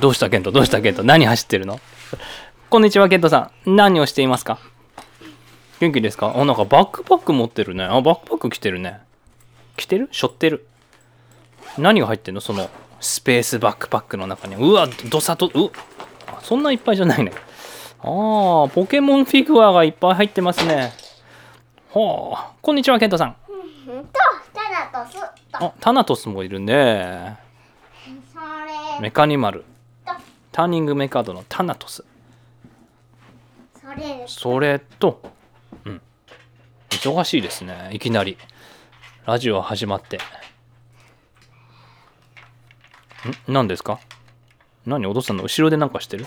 どうしたケント？どうしたケント？何走ってるの？こんにちはケントさん。何をしていますか？元気ですか？あなんかバックパック持ってるね。あバックパック着てるね。着てる？背負ってる？何が入ってんの？そのスペースバックパックの中に。うわどさとうあそんないっぱいじゃないね。あーポケモンフィギュアがいっぱい入ってますね。はあ。こんにちはケントさん。うん。とタナトスと。あタナトスもいるね。メカニマルターニングメカードのタナトス。それそれとうん。忙しいですねいきなり。ラジオ始まって。ん？何ですか？何？お父さんの後ろでなんかしてる？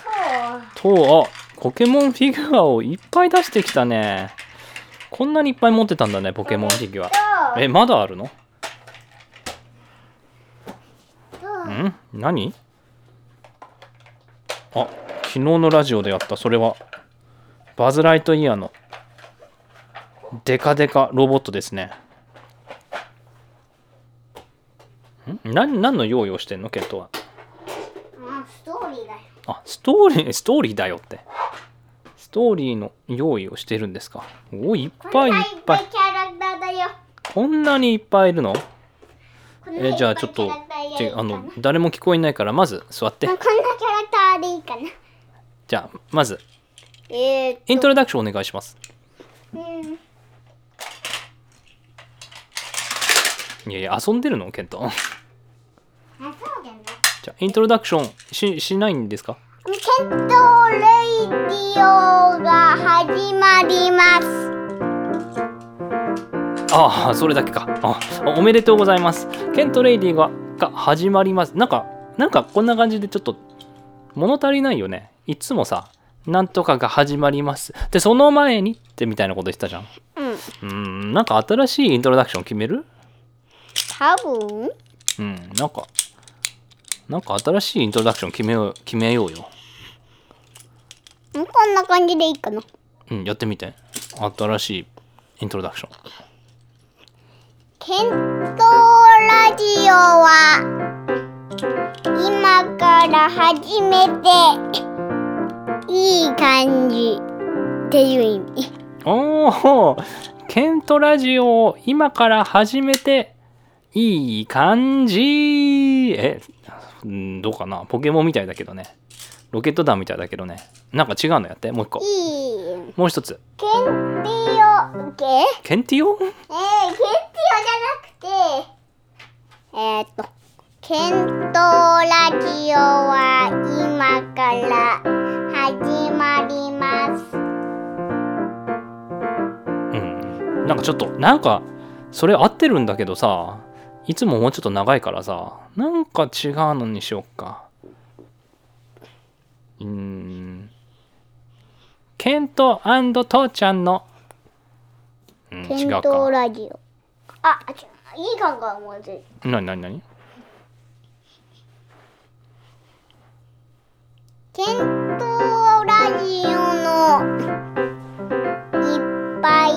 とあポケモンフィギュアをいっぱい出してきたね。こんなにいっぱい持ってたんだねポケモンフィギュア。えまだあるの？ん？何？あ昨日のラジオでやったそれは。バズ・ライトイヤーの。デカデカロボットですね。ん？何何の用意をしてんの？ケントは。うんストーリーだよ。あストーリーストーリーだよって。ストーリーの用意をしてるんですか？おいっぱいいっぱいキャラクターだよ。こんなにいっぱいいるの？えじゃあちょっとあの誰も聞こえないからまず座って。こんなキャラクターでいいかな。じゃあまずえイントロダクションお願いします。うん。いやいや遊んでるの？ケント。じゃあイントロダクションししないんですか？ケントレイディオが始まりますああそれだけか。あおめでとうございます。ケントレイディがが始まります。なんかなんかこんな感じでちょっと物足りないよね。いつもさなんとかが始まります。でその前にってみたいなこと言ってたじゃん。うん。うーんなんか新しいイントロダクション決める？多分。うんなんかなんか新しいイントロダクション決めよう決めようよ。うんこんな感じでいいかな。うんやってみて。新しいイントロダクションケントラジオは今から始めていい感じっていう意味。おおケントラジオを今から始めていい感じ。えどうかな？ポケモンみたいだけどね。ロケット弾みたいだけどね。なんか違うのやって。もう一個。もう一つ。ケンティオケンティオ？ー、ケンティオじゃなくてえー、っとケントラジオは今から始まります。うん。なんかちょっとなんかそれ合ってるんだけどさいつももうちょっと長いからさなんか違うのにしよっかうーん。ケント父ちゃんの、うん、ケントかラジオ。あ違う。いい考え思いついた。なになになに？ケントラジオの。いっぱい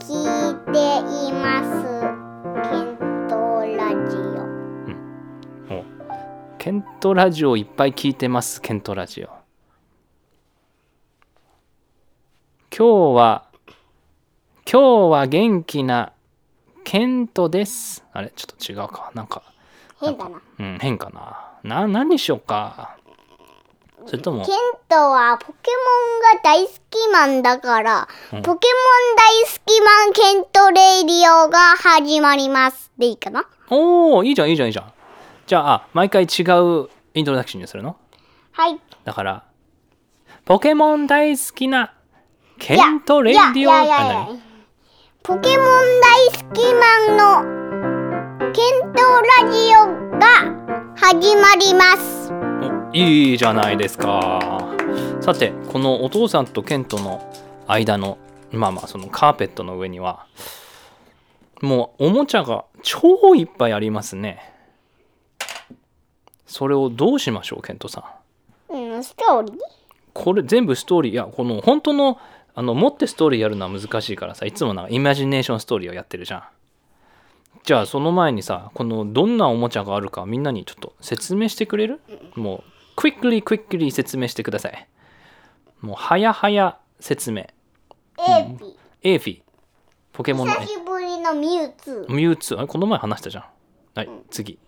聞いています。ケントラジオ。お。ケントラジオいっぱい聞いてますケントラジオ今日は今日は元気なケントです。あれちょっと違うか。なんか変だな。うん変かな。な何にしようか。それともケントはポケモンが大好きマンだから、うん。ポケモン大好きマンケントレイディオが始まります。でいいかな？おおいいじゃんいいじゃんいいじゃん。じゃああ毎回違うイントロダクションにするの？はい。だからポケモン大好きなケントレイディオいやいやいあやいや。何ポケモン大好きマンのケントラジオが始まります。おいいじゃないですか。さてこのお父さんとケントの間のまあまあそのカーペットの上にはもうおもちゃが超いっぱいありますね。それをどうしましょうケントさん。うん、ストーリー？これ全部ストーリー？いやこの本当のあの持ってストーリーやるのは難しいからさいつもなんかイマジネーションストーリーをやってるじゃん。じゃあその前にさこのどんなおもちゃがあるかみんなにちょっと説明してくれる？もう quickly quickly 説明してください。もうはやはや説明。エーピエーフィポケモンの。久しぶりのミュウツミュウツー？あれこの前話したじゃん。はい次。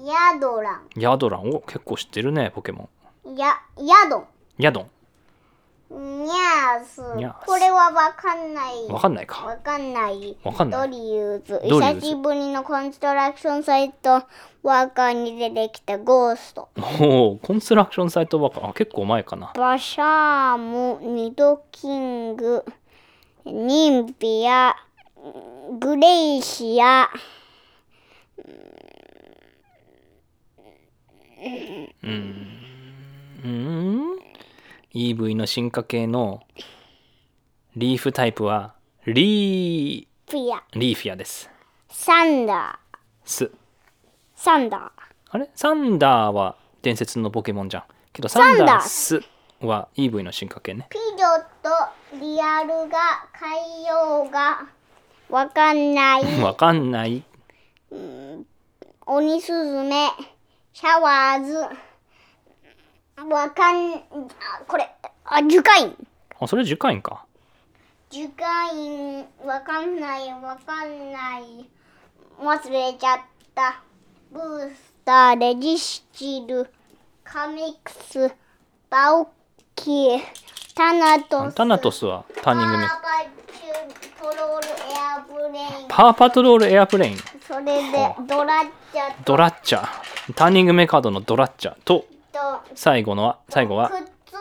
ーヤドラヤドラン？お結構知ってるねポケモンン。ヤヤドン。ヤドンニャース。ニャース。これはわかんない。わかんないか。わかんない。ドわかんない。リューズ。ドリューズ。久しぶりの construction site worker に出てきたゴーストおお construction site ばっかあ結構前かな。バシャームニドキングニンフィアグレイシアうーん EV の進化系のリーフタイプはリーピアリーフィアです。サンダー。スサンダー。あれ？サンダーは伝説のポケモンじゃん。けどサンダースは EV の進化系ね。ピジョとリアルが海洋がわかんない。わかんない。鬼スズメシャワーズわかんあこれあ樹海。あそれ樹海か。樹海わかんないわかんない。忘れちゃった。ブースターレジスチル。カミックス。バオキータナトス。タナトスはターニングメパーパトロールエアブレイン。パー patrol airplane。それでドラッチャドラッチャターニングメカードのドラッチャとと最後のは最後は？くっつく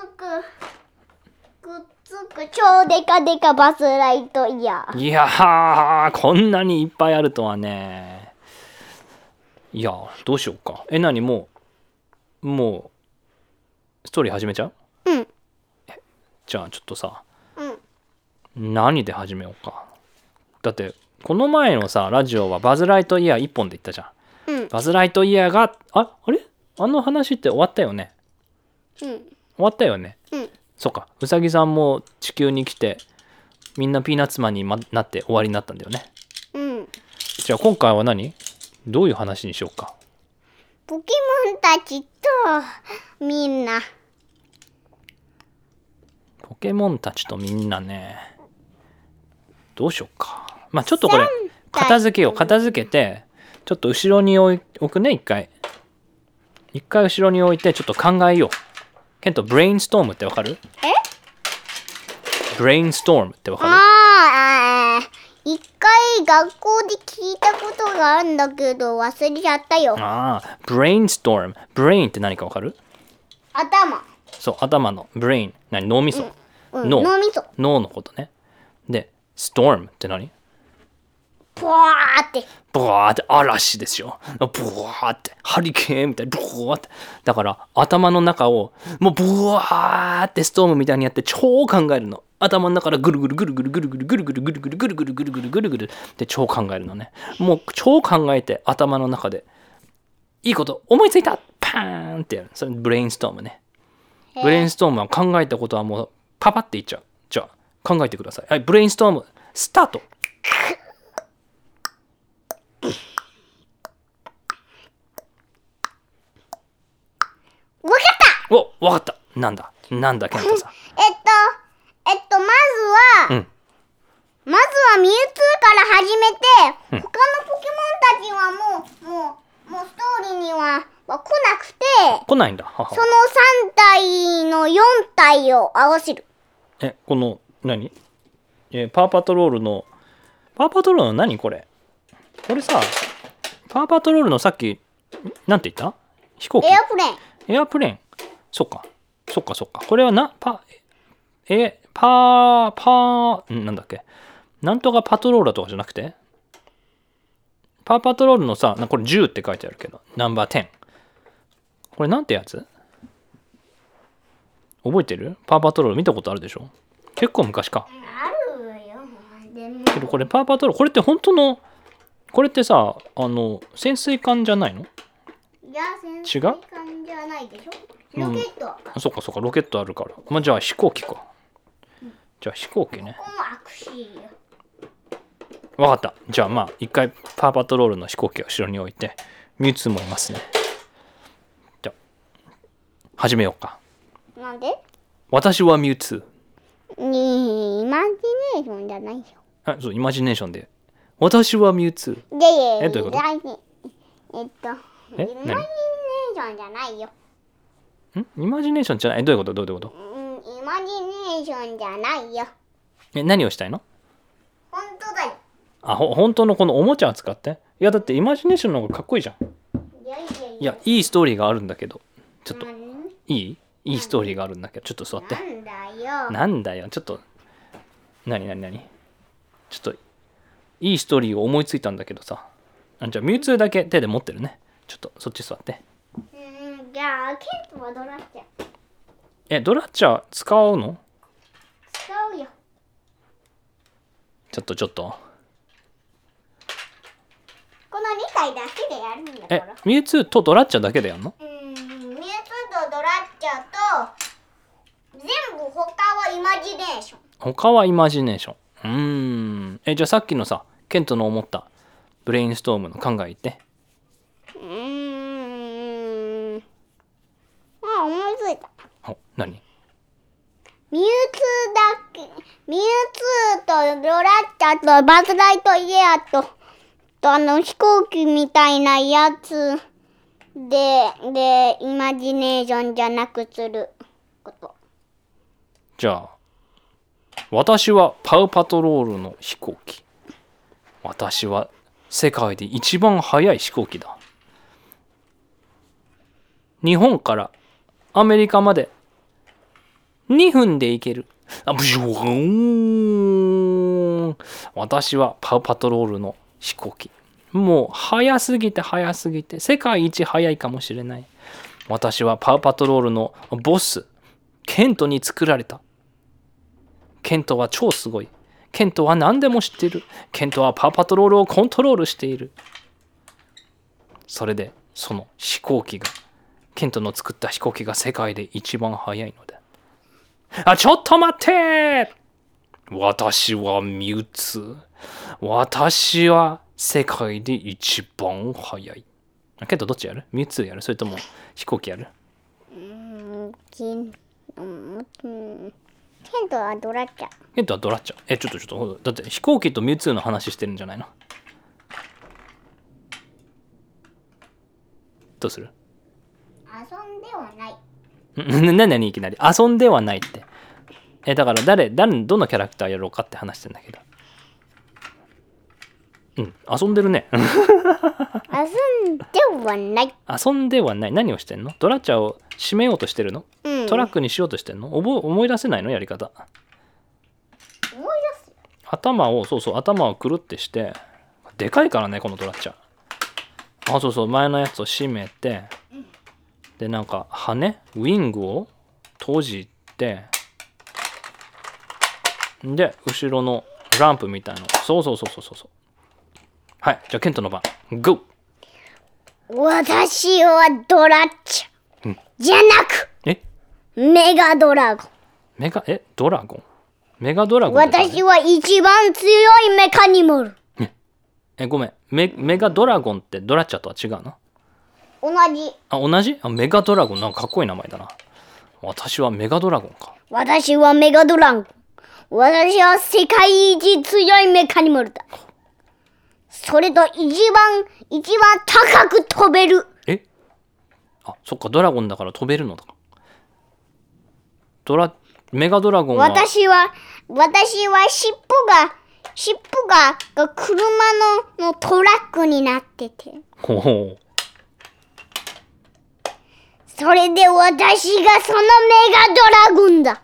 くっつく超デカデカバズライトイヤー。いやーこんなにいっぱいあるとはね。いやどうしようか。え何もうもうストーリー始めちゃう？うん。じゃあちょっとさうん。何で始めようか。だってこの前のさラジオはバズ・ライトイヤー1本で言ったじゃん。うん。バズ・ライトイヤーがああれ？あの話って終わったよね？うん終わったよね？うん。そっか。うさぎさんも地球に来てみんなピーナッツマンにまなって終わりになったんだよね。うん。じゃあ今回は何？どういう話にしようか？ポケモンたちとみんな。ポケモンたちとみんなね。どうしようか。まあちょっとこれ片付けよう。片付けてちょっと後ろに置くね一回一回後ろに置いてちょっと考えよう。ケントブレインストームってわかる？え？ブレインストームってわかる？ああ一回学校で聞いたことがあるんだけど忘れちゃったよ。ああ brainstorm。brain って何かわかる？頭。そう頭の。 brain。何？脳みそ、うん。脳。脳みそ。脳のことね。で storm って何？ポワーってブワーって嵐ですよ。ブワーってハリケーンみたいなブワーって。だから頭の中をもうブワーって storm みたいにやって超考えるの。頭の中からぐるぐるぐるぐるぐるぐるぐるぐるぐるぐるぐるぐるぐるぐるぐるぐるって超考えるのね。もう超考えて頭の中でいいこと思いついたパーンってやる。それブレインストームね。ブレインストームは考えたことはもうパパっていっちゃう。じゃあ考えてください。はい、ブレインストームスタートわかった。おわかった。なんだ？なんだケントさん。えっとえっとまずは、うん。まずはミュウツーから始めて、他のポケモンたちはもうもうもうストーリーにはは来なくて来ないんだ。はは。その3体の4体を合わせる。え、この、何？えーパーパトロールの、パーパトロールの何これ？これさ、パーパトロールのさっき、なんて言った？飛行機？エアプレーンエアプレーン。そっか。そっかそっか。これはな、パ、え、パー、パー、んなんだっけ？なんとかパトローラーとかじゃなくて？パーパトロールのさ、なこれ10って書いてあるけど、ナンバー10。これなんてやつ？覚えてる？パーパトロール見たことあるでしょ？結構昔か。あるよでもけどこれパーパトロール、これって本当の、これってさ、あの、潜水艦じゃないの？いや潜水違う？艦じゃないでしょ？ロケット、こあそっかそっか、ロケットあるから。まあ、じゃあ飛行機か。じゃあ飛行機ね。こもアクシーよわかった。じゃあまあ、一回パーパトロールの飛行機を後ろに置いて、ミュウツーもいますね。じゃあ、始めようか。なんで？私はミュウツにイマジネーションじゃないよ。ー。あ、そう、イマジネーションで。私はミュウツー。いやいやいやえどういうこと？えっと、え？イマジネーションじゃないよ。ん？イマジネーションじゃない？えどういうこと？どういうこと？うん、イマジネーションじゃないよ。え、何をしたいの？本当だよ。あ、ほ、本当のこのおもちゃを使って？いや、だってイマジネーションの方がかっこいいじゃん。いやいやいいや、いいストーリーがあるんだけど。ちょっと、いい？いいストーリーがあるんだけど、ちょっと座って。なんだよ。なんだよ、ちょっと。なになになにちょっと、いいストーリーを思いついたんだけどさ。あじゃあ、ミュウツーだけ手で持ってるね。ちょっと、そっち座って。うん、じゃあ、ケントはドラッチャー。え、ドラッチャー使うの？使うよ。ちょっとちょっと。この2体だけでやるんだえミュウツーとドラッチャーだけでやんの？うん、ミュウツーとドラッチャーと、全部他はイマジネーション。他はイマジネーション。うーん。え、じゃあさっきのさ、ケントの思った brainstorm の考え言って。うーん。あ、思いついた。お、何？ミュウツーだけ、ミュウツーとドラッチャーとバズライトイヤーと、とあの飛行機みたいなやつで、で、イマジネーションじゃなくすること。じゃあ、私はパウパトロールの飛行機。私は世界で一番速い飛行機だ。日本からアメリカまで2分で行ける。あブシューン私はパウパトロールの飛行機。もう速すぎて速すぎて世界一速いかもしれない。私はパウパトロールのボス、ケントに作られた。ケントは超すごい。ケントは何でも知っている。ケントはパウパトロールをコントロールしている。それで、その飛行機が、ケントの作った飛行機が世界で一番速いのだ。あ、ちょっと待って私はミュウツー。私は世界で一番速い。ケントどっちやる？ミュウツーやる？それとも飛行機やる、うん。ケントはドラッチャー。ケントはドラッチャー。え、ちょっとちょっと、だって飛行機とミュウツーの話してるんじゃないの？どうする？遊んではない。ん な何いきなり？遊んではないって。え、だから誰、誰、どのキャラクターやろうかって話してんだけど。うん、遊んでるね。遊んではない。遊んではない。何をしてんの？ドラッチャーを締めようとしてるの？うん。トラックにしようとしてんの？覚え思い出せないの？やり方。思い出す？よ。頭をそうそう頭をくるってして。でかいからねこのドラッチャ。ーあそうそう前のやつを閉めて。でなんか羽ウィングを？閉じて。で後ろのランプみたいの。そうそうそうそうそうそうはいじゃあケントの番 GO! 私はドラッチ。うんじゃなく、え？メガドラゴン。メガえ？ドラゴン？メガドラゴン私は一番強いメカニモル。えごめんメメガドラゴンってドラッチャーとは違うの？同じ。あ同じ？あメガドラゴンなんかかっこいい名前だな私はメガドラゴンか私はメガドラゴン。私は世界一強いメカニモルだ。それと一番、一番高く飛べる。え？あそっかドラゴンだから飛べるのだドラメガドラゴンは？私は、私は尻尾が、尻尾が、が車ののトラックになってて。ほほそれで私がそのメガドラゴンだ。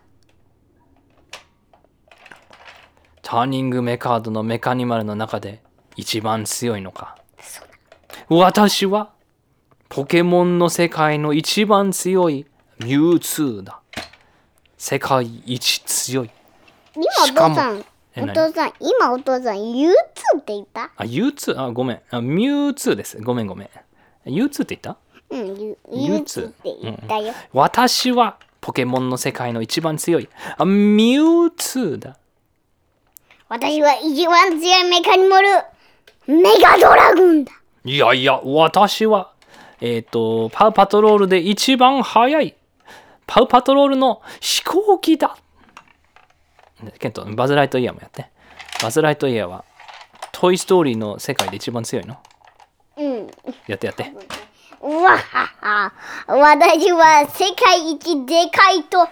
ターニングメカードのメカニマルの中で一番強いのか。私はポケモンの世界の一番強いミュウツーだ。世界一強い。今お父さん、お父さん、今お父さん、U2 って言った？あ U2 あごめん。あミュウツーです。ごめんごめん。U2 って言った？うん、U- U2 U2 って言ったよ。私はポケモンの世界の一番強い。あミュウツーだ。私は一番強いメカニモル、メガドラゴンだ。いやいや私はえっ、とパウパトロールで一番速いパウパトロールの飛行機だねケント、バズ・ライトイヤーもやって。バズ・ライトイヤーは、トイ・ストーリーの世界で一番強いのうん。やってやって。うわはは。私は世界一でかいと、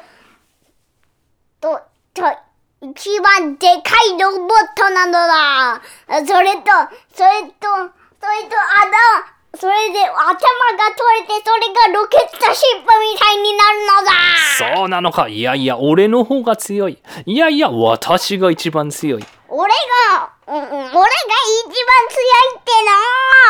と、と、一番でかいロボットなのだ。それと、それと、それと、あだ、それで頭が取れて、それがロケットシップみたいになるのだ。そうなのか。いやいや、俺の方が強い。いやいや、私が一番強い。俺が、俺が一番強いって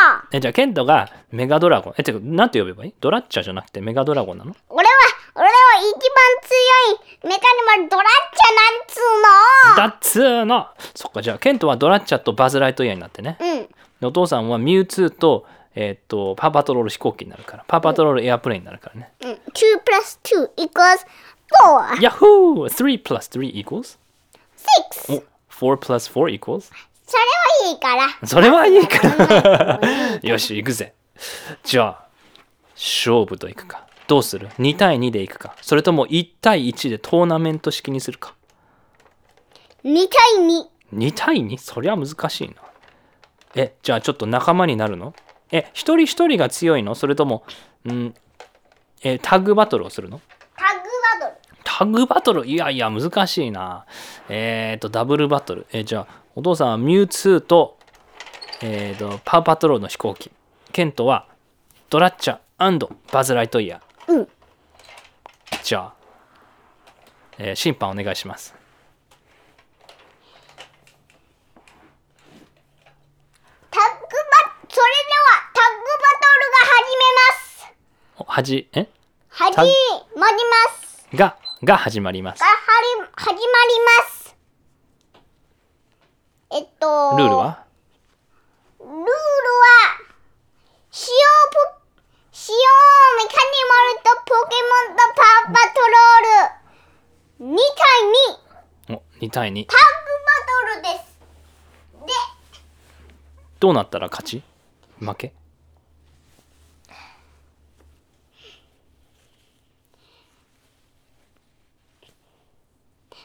な。え、じゃあ、ケントがメガドラゴン。え、てか、なんて呼べばいい？ドラッチャじゃなくてメガドラゴンなの？俺は、俺は一番強いメカニマルドラッチャなんつうの。だっつーのそっか、じゃあ、ケントはドラッチャとバズ・ライトイヤーになってね。うん。でお父さんはミュウツーと、えーっと、パーパトロール飛行機になるから。パーパトロールエアプレインになるからね。うん。2 plus 2 equals 4. ヤッホー !3 plus 3 equals? 6. お、4 plus 4 equals? それはいいから。それはいいから。よし、行くぜ。じゃあ、勝負といくか。どうする ?2 対2でいくか。それとも1対1でトーナメント式にするか。2対2。2対 2? そりゃ難しいな。え、じゃあちょっと仲間になるの？え、一人一人が強いの？それとも、んえ、タッグバトルをするの？タグバトル。タッグバトル？いやいや、難しいな。えっ、と、ダブルバトル。え、じゃあ、お父さんはミュウツーと、えっ、と、パウパトロールの飛行機。ケントは、ドラッチャバズ・ライトイヤー。うん。じゃあ、えー審判お願いします。タッグバ、それではタッグバトルが始めます。おはじ、え？始まります。が、が始まりますが。はり始まります。えっと、ルールは？ルールは、使用ポ、使用メカニマルとポケモンとパワーパトロール、2対2、お2対2。タッグバトルです。で、どうなったら勝ち？負け？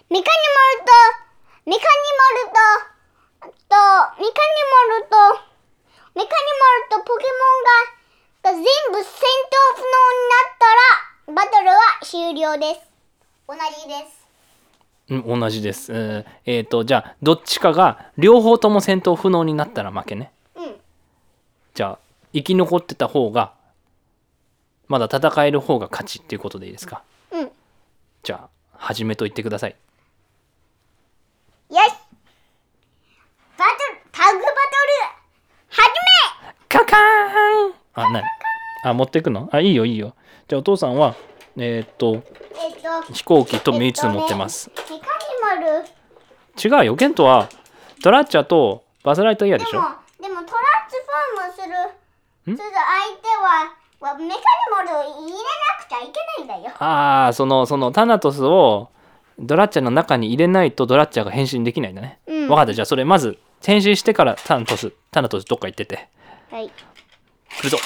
メカニマルと、メカニマルと、あと、メカニマルと、メカニマルとポケモンが、が全部戦闘不能になったら、バトルは終了です。同じです。うん、同じです。えーえーと、じゃあ、どっちかが両方とも戦闘不能になったら負けね。うん。じゃあ、生き残ってた方が、まだ戦える方が勝ちっていうことでいいですか？うん。じゃあ、始めと言ってください。よしバトル、タグバトル、始めカカーンあ、なにあ、持ってくの？あ、いいよいいよ。じゃあ、お父さんは、えーっと、えっと、飛行機とミュウツー持ってます。メカニマル、違うよ、ケントは、ドラッチャとバズ・ライトイヤーでしょでも、でもトランスフォームする、する相手は、はメカニマルを入れなくちゃいけないんだよ。ああ、その、その、タナトスをドラッチャの中に入れないとドラッチャが変身できないんだね。うんわかった、じゃあそれまず変身してからタナトス、タナトスどっか行ってて。はい。来るぞ。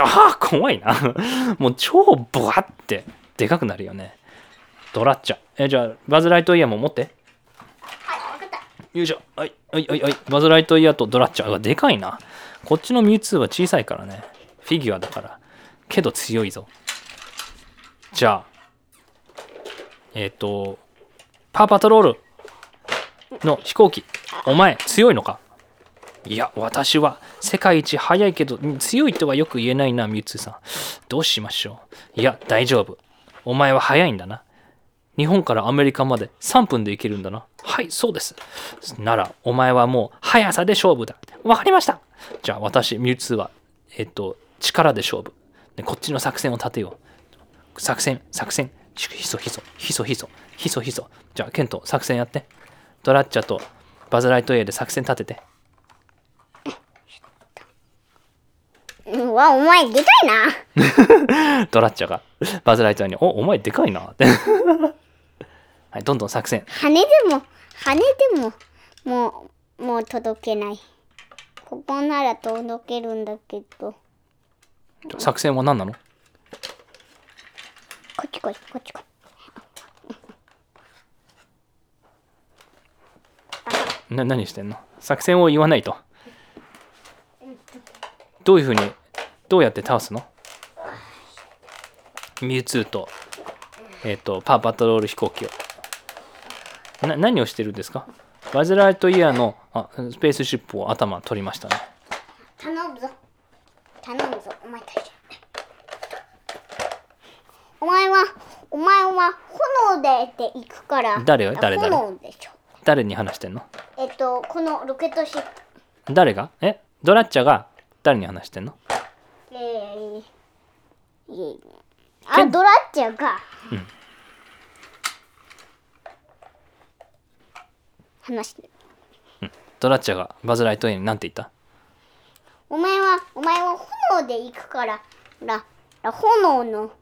ああ、怖いな。もう超ボワってでかくなるよね。ドラッチャ。え、じゃあ、バズ・ライトイヤーも持って。はい、わかった。よいしょ。はい、はい、はい、はい。バズ・ライトイヤーとドラッチャーがでかいな。こっちのミュウツーは小さいからね。フィギュアだから。けど強いぞ。じゃあ、えっ、と、パーパトロールの飛行機。お前、強いのか？いや、私は世界一速いけど、強いとはよく言えないな、ミュウツーさん。どうしましょういや、大丈夫。お前は速いんだな。日本からアメリカまで3分で行けるんだな。はい、そうです。なら、お前はもう速さで勝負だ。わかりました。じゃあ、私、ミュウツーは、えっと、力で勝負。でこっちの作戦を立てよう。作戦、作戦。ひそひそ、ひそひそ、ひそひそ。じゃあ、ケント、作戦やって。ドラッチャとバズ・ライトイヤーで作戦立てて。うわ、お前でかいな。ドラッチャがバズ・ライトに、お、お前でかいなって はい、どんどん作戦。羽でも、羽でも、もう、もう届けない。ここなら届けるんだけど。作戦は何なの？こっち来い、こっち来い。な、何してんの？作戦を言わないと。どういうふうにどうやって倒すの？ミュウツーとえっ、とパーパトロール飛行機を。な何をしてるんですか？バズ・ライトイヤーのあスペースシップを頭取りましたね。頼むぞ。頼むぞ。お前たち。お前はお前は炎でって行くから誰よ？誰誰？炎でしょ。誰に話してんの？えっとこのロケットシップ。誰が？え？ドラッチャが誰に話してんの？えー、いえあドラッチャが、話して。るドラッチャがバズ・ライトイヤーに何て言った？お前はお前は炎で行くから。らら炎の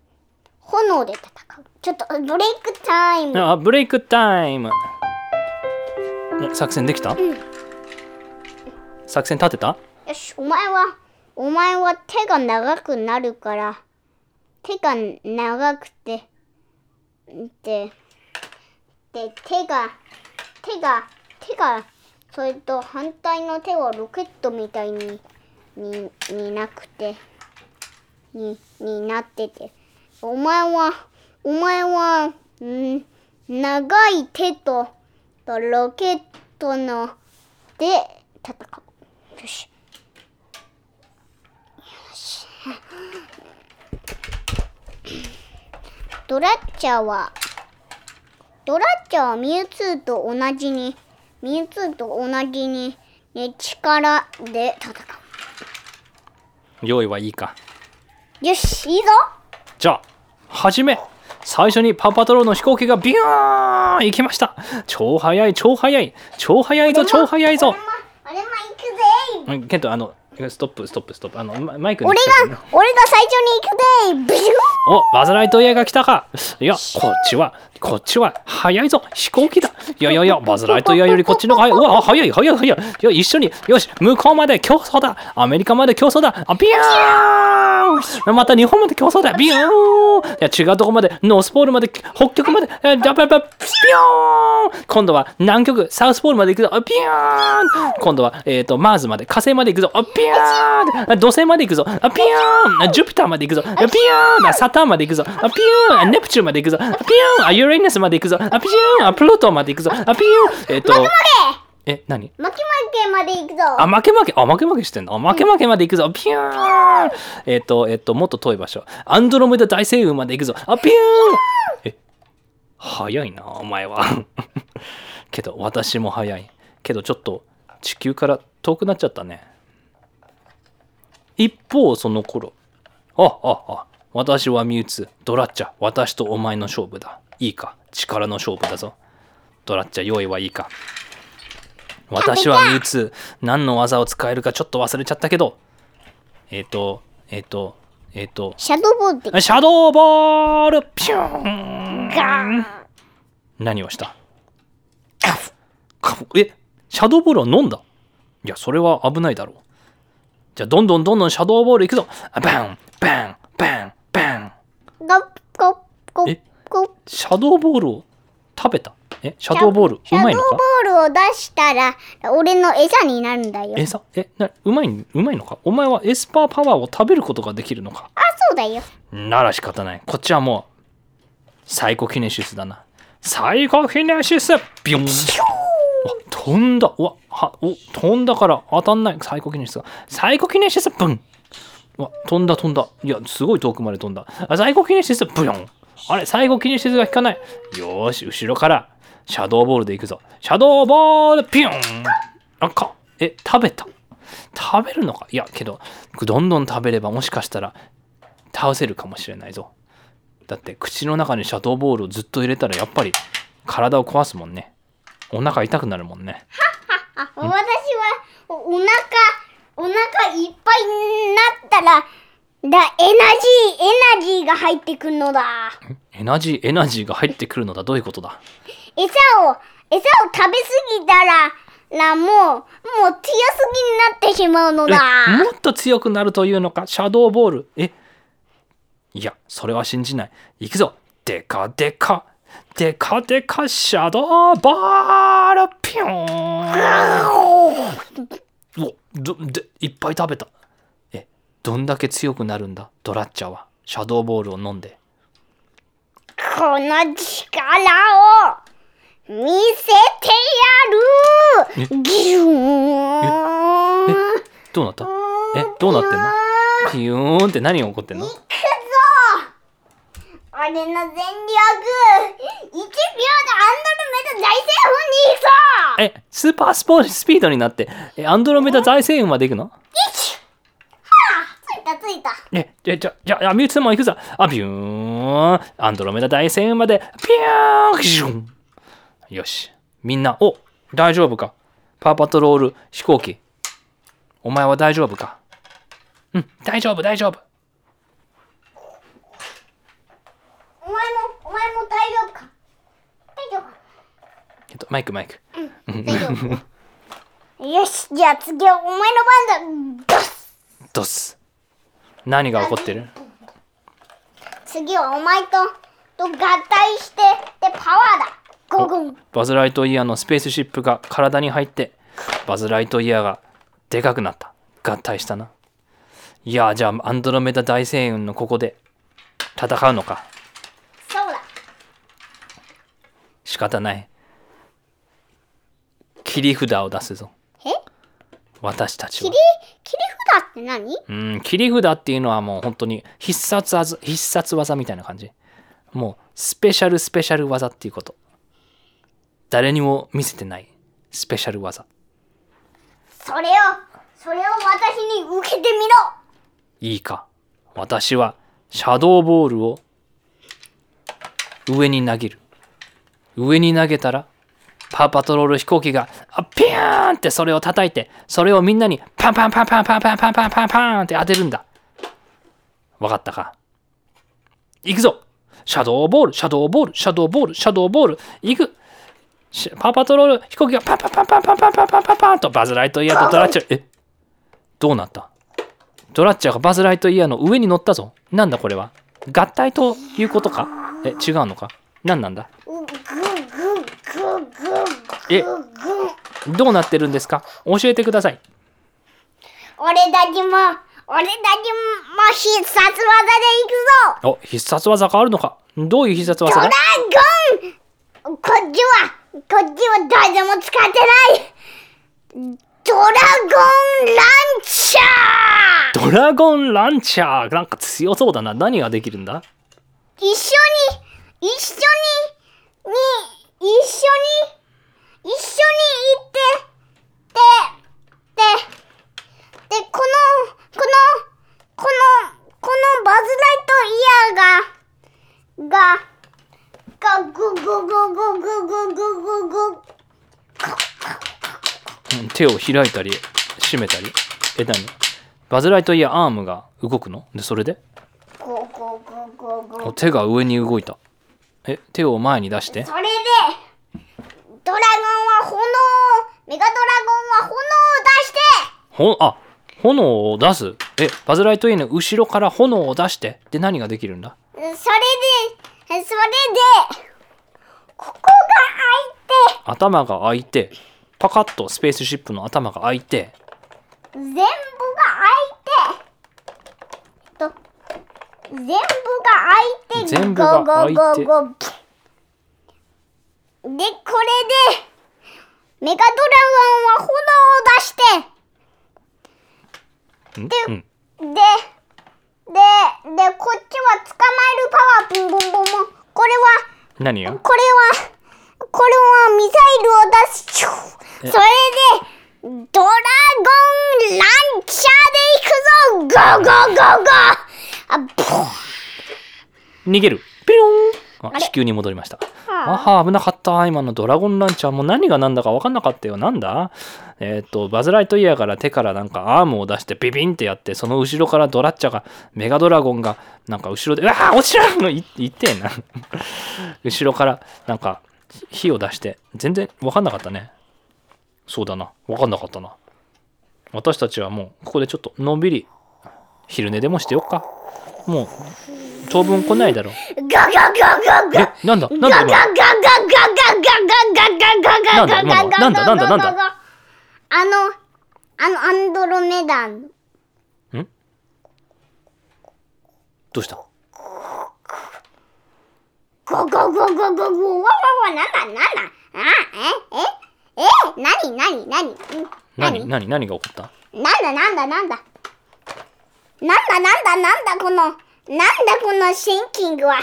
炎で戦う。ちょっとブレイクタイム。あブレイクタイム。え作戦できた、作戦立てた？よしお前はお前は手が長くなるから手が長くてでで手が手が手がそれと反対の手はロケットみたいににになくてにになってて。お前はお前はん長い手ととロケットので戦う。よし。ドラッチャーはドラッチャーはミュウツーと同じにミュウツーと同じに、ね、力で戦用意はいいか。うよしいいぞ。じゃあ始め最初にパパトロの飛行機がビューン行きました。超速い超速い超速いぞ超速いぞ。俺も行くぜ。うんケントあのストップストップストップ。あのママイクに。俺が俺が最初に行くぜビシュおバズ・ライトイヤーが来たか。いやこっちはこっちは速いぞ。飛行機だ。いやいやいやバズ・ライトイヤーよりこっちの方が速いうわ速い速い速い。いや一緒によし向こうまで競争だ。アメリカまで競争だ。あビュー。ンまた日本まで競争だ。ビュー。ンいや違うとこまで North Pole まで北極まで。えジャパパビュー。ン今度は南極 South Pole まで行くぞ。あビュー。ン今度はえっ、と Mars まで火星まで行くぞ。あビュー。ン土星まで行くぞ。あビューン。 Jupiter まで行くぞ。あビューン。 Saturn まで行くぞ。あビューン。 Neptune まで行くぞ。あビューン。あ Uranus まで行くぞ。あビューン。あ Pluto まで行くぞ。あビューン。えっ、とえ何？マケマケまで行くぞ。あ、マケマケ、あ、マケマケしてんの？あマケマケまで行くぞ。ピューン。えっ、と、えっ、と、もっと遠い場所。アンドロメダ大星雲まで行くぞ。あ、ピューン。え、早いな、お前は。けど、私も早い。けど、ちょっと、地球から遠くなっちゃったね。一方、その頃。あ、あ、あ、私はミュウツー、ドラッチャ、私とお前の勝負だ。いいか、力の勝負だぞ。ドラッチャ、用意はいいか？私はミュウツー何の技を使えるかちょっと忘れちゃったけど。えっ、とえっ、とえっ、と。シャドーボールシャドーボール！ピューン！ガーン何をした？カフ。カフ。え？シャドーボールを飲んだ？いやそれは危ないだろうじゃあどんどんどんどんシャドーボールいくぞ。あバンバンバンバン。え？シャドーボールを食べた？え？シャドーボールうシャドーまいのか？ボールを出したら俺の餌になるんだよ。餌？え？なうまいうまいのか？お前はエスパーパワーを食べることができるのか？あそうだよ。なら仕方ない。こっちはもう、サイコキネシスだな。サイコキネシス！ビョン。わ飛んだ。うわはお飛んだから当たんない。サイコキネシス。がサイコキネシスブン。うわ飛んだ飛んだ。いやすごい遠くまで飛んだ。あサイコキネシスブヨン。あれサイコキネシスが効かない。よし後ろから。シャドーボールでいくぞ。シャドーボールピヨン。あか。え食べた。食べるのか？いやけどどんどん食べればもしかしたら倒せるかもしれないぞ。だって口の中にシャドーボールをずっと入れたらやっぱり体を壊すもんね。お腹痛くなるもんね。あ 私はおお腹お腹いっぱいになったらだエナジーエナジーが入ってくるのだ。エナジーエナジーが入ってくるのだ。どういうことだ？餌を餌を食べ過ぎたららもうもう強すぎになってしまうのえだもっと強くなるというのか？シャドーボール？え？いやそれは信じない。行くぞ。でかでかデカデカシャドーバールピョーン。おどでいっぱい食べた。えどんだけ強くなるんだ？ドラッチャは。シャドーボールを飲んで。この力を見せてやる。ギューン。え？どうなった？え？どうなってんの？ピューンって何が起こってんの？行くぞ俺の全力1秒でアンドロメダ大西方に行くぞえスーパースポースピードになってえアンドロメダ財星雲まで行くの？一はあついたついたえ、じゃ、じゃ、じゃ、あ、ミュウツ様行くぞ。あ、ビューン。アンドロメダ大星雲まで、ピューンシュンよし。みんな、お、大丈夫か？パーパトロール飛行機。お前は大丈夫か？うん、大丈夫、大丈夫。お前もお前も大丈夫か？大丈夫か？えっと、マイク、マイク。大丈夫よしじゃあ次はお前の番だドスドス。何が起こってる？次はお前とと合体してでパワーだゴゴンバズ・ライトイヤーのスペースシップが体に入って、バズ・ライトイヤーがでかくなった。合体したな。いや、じゃあ、アンドロメダ大星雲のここで戦うのか。そうだ仕方ない。切り札を出すぞ。え？私たちは。切り切り札って何？うん切り札っていうのはもう本当に必殺技必殺技みたいな感じ。もうスペシャルスペシャル技っていうこと。誰にも見せてない。スペシャル技。それをそれを私に受けてみろ。いいか。私はシャドーボールを上に投げる上に投げたらパーパトロール飛行機があピューンってそれを叩いてそれをみんなにパンパンパンパンパンパンパンパンパンパンって当てるんだ。わかったか？行くぞ。シャドーボールシャドーボールシャドーボールシャドーボール行く。パーパトロール飛行機がパンパンパンパンパンパンパンパンパンパンとバズ・ライトイヤーとドラッチャーえどうなったドラッチャーがバズ・ライトイヤーの上に乗ったぞ。なんだこれは合体ということかえ、違うのか何なんだえどうなってるんですか？教えてください。俺たちも俺たちも必殺技で行くぞ。お、必殺技があるのか？どういう必殺技ドラだゴン！こっちはこっちは誰も使ってない。ドラゴンランチャー！ドラゴンランチャー？なんか強そうだな。何ができるんだ？一緒に一緒にに一緒に一緒に行ってでででこのこのこのこのバズ・ライトイヤーがががグググググググググうん手を開いたり、閉めたり。え、何？バズ・ライトイヤーアームが動くの？で、それで？手が上に動いた。え、手を前に出して。それでドラゴンは炎メガドラゴンは炎を出してほ、あ、炎を出す？え、バズ・ライトイヤーの後ろから炎を出して。で、何ができるんだ？それで、それで、ここが開いて、頭が開いて、パカッとスペースシップの頭が開いて、全部が開いて、と、全部が開いて、全部が開いてゴゴゴゴで、これで、メガドラゴンは炎を出して、んでうん。で、で、で、こっちは捕まえるパワーピンボンボンボン。これは、何よこれは、これはミサイルを出す。それで、ドラゴンランチャーで行くぞ go go go go あ、ブー逃げる。ピローン地球に戻りました。はあは危なかった。今のドラゴンランチャーもう何が何だか分かんなかったよ。なんだ？えーっと、バズ・ライトイヤーから手からなんかアームを出してビビンってやって、その後ろからドラッチャーが、メガドラゴンがなんか後ろで、うわー落ちるのい言ってえな。後ろからなんか火を出して、全然分かんなかったね。そうだな。分かんなかったな。私たちはもうここでちょっとのんびり昼寝でもしてよっか。もう当分来ないだろガガガガガえなんだなんだ今ガガガガガガガガガガガガガガガガガなんだなんだなんだなんだあのあのアンドロメダンどうしたゴゴゴゴゴゴわわわなんだなんだあえええなになになに何？何何が起こった？なんだなんだなんだ？なんだなんだなんだこのなんだこのシンキングは？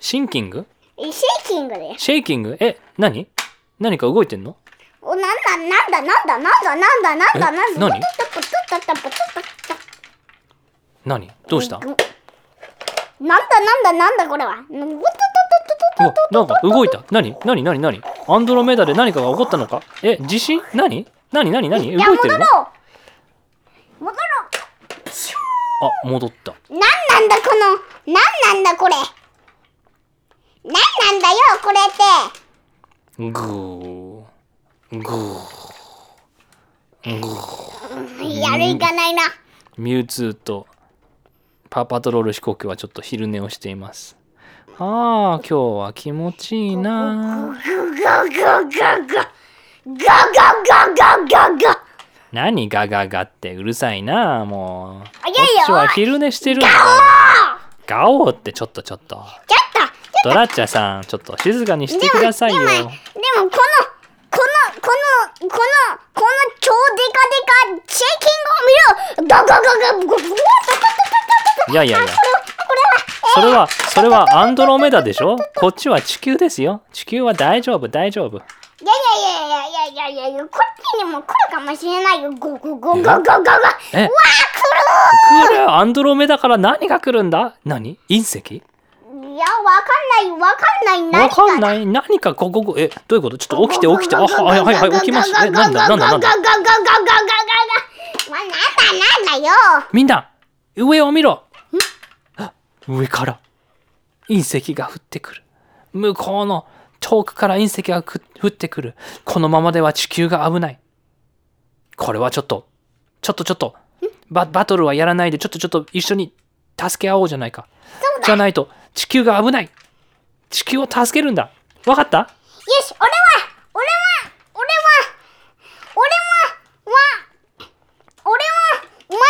シンキング？シェイキングだよ。シェイキング？え何？何か動いてんの？おなんだなんだなんだなんだなんだなんだなんだ。え何何？どうした？うなんだなんだなんだこれは。なんか動いた。何？何？何？何？アンドロメダで何かが起こったのか？え地震？何？何？何？何？動いてるの？戻ろう。あ戻った。う。なんだこの？なんなんだこれ？なんなんだよこれって。グー。グー。グー。やるいかないな。ミュウツーとパーパトロール飛行機はちょっと昼寝をしていますああ今日は気持ちいいなガガガガガ。ガガガガガ。何ガガガってうるさいなもうこっちは昼寝してるんだガオーってちょっとちょっとちょっと。ドラッチャさんちょっと静かにしてくださいよでも、でもこの、この、この、この、この超デカデカシェキングを見ろガガガガゴゴゴゴゴゴいやいやいや。それは、それはアンドロメダでしょ？こっちは地球ですよ。地球は大丈夫、大丈夫。いやいやいやいやいやいやいやこっちにも来るかもしれないよ。ゴゴゴゴゴゴゴ。うわー来る来るアンドロメダから何が来るんだ何隕石いや、わかんない、わかんない、わかんない、何か、ここ、え、どういうこと、ちょっと起きて、起きて、あ、はいはいはい、起きました。え、なんだ、なんだ、なんだ。なんだ、なんだよ。みんな、上を見ろ。あ上から隕石が降ってくる。向こうの遠くから隕石がく降ってくる。このままでは地球が危ない。これはちょっとちょっとちょっとババトルはやらないでちょっとちょっと一緒に助け合おうじゃないか。じゃないと地球が危ない。地球を助けるんだ。わかった？よし、俺は、俺は、俺は、俺は、わ、俺は、お前は、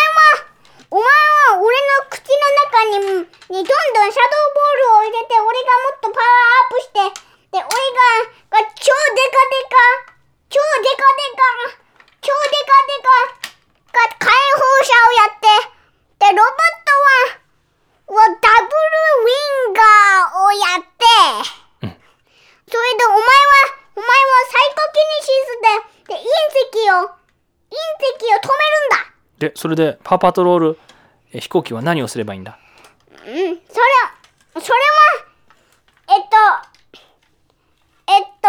お前は俺の口の中に、にどんどんシャドーボールを入れて、俺がもっとパワーアップして、で、俺が、が超デカデカ、超デカデカ、超デカデカ、が火炎放射をやって、で、ロボットは、をダブルウィンガーをやって、それでお前は、お前はサイコキネシスで、で、隕石を、隕石を止めでそれでパーパトロールえ飛行機は何をすればいいんだるんだ。うん、それは、それは、えっと、えっと、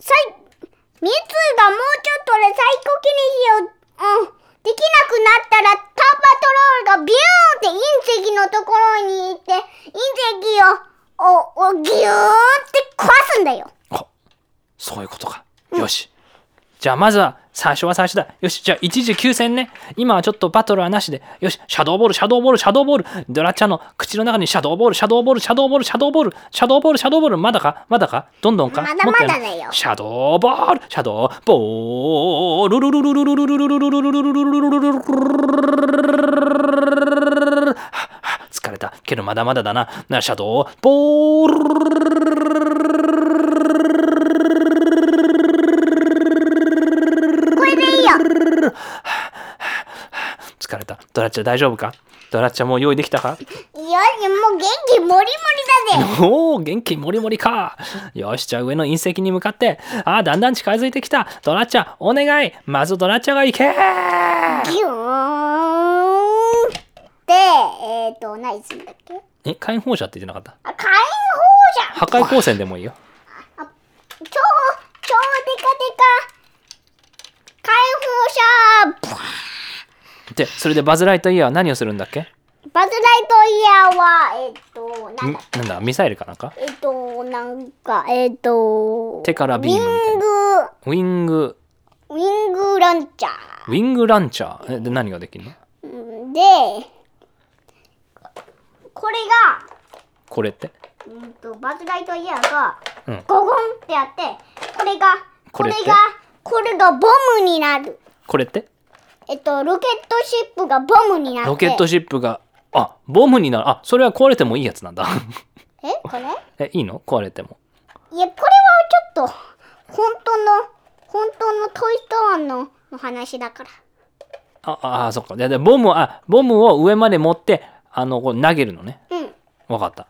サイ、ミツがもうちょっとでサイコキネシを、うん、できなくなったら、パーパトロールがビューンって隕石のところに行って、隕石を、を、をギューって壊すんだよ。あそういうことかよしじゃあまずは最初は最初だ。よしじゃあ一時休戦ね。今はちょっとバトルはなしで。よしシャドーボールシャドーボールシャドーボール。ドラちゃんの口の中にシャドーボールシャドーボールシャドーボールシャドーボール。シャドーボールシャドーボール。まだか？まだか？どんどんか？まだまだだよ。シャドーボールシャドーボールルルルルルルルルルルルルルルルルルル疲れた。けどまだまだだな。なシャドーボーこれでいいよ。疲れた。ドラッチャ大丈夫か？ドラッチャもう用意できたか？よし、もう元気もりもりだぜ。おお元気もりもりか。よしじゃあ上の隕石に向かって。あーだんだん近づいてきた。ドラッチャお願い。まずドラッチャが行けギューえっ、ー、と、何するんだっけ？え火炎放射って言ってなかった？あ、火炎放射破壊光線でもいいよ。超、超デカデカ。火炎放射でそれでバズ・ライトイヤーは何をするんだっけ？バズ・ライトイヤーは、えっ、と、なんんだなんだ？ミサイルかなんか？えっ、と、なんか、えっ、と、手からビームウィング。ウィング、ウィングランチャウィングランチャー？えで何ができるの？ー。で、これが、これって？うんとバズ・ライトイヤーがうん。ゴゴンってやってこれがこれがこれがボムになる。これって？えっとロケットシップがボムになって。ロケットシップがあボムになる。あそれは壊れてもいいやつなんだ。えこれ？えいいの？壊れても。いやこれはちょっと本当の本当のトイ・ストーンのの話だから。あああそっか。ででボムをあボムを上まで持ってあのこう投げるのね。うん。わかった。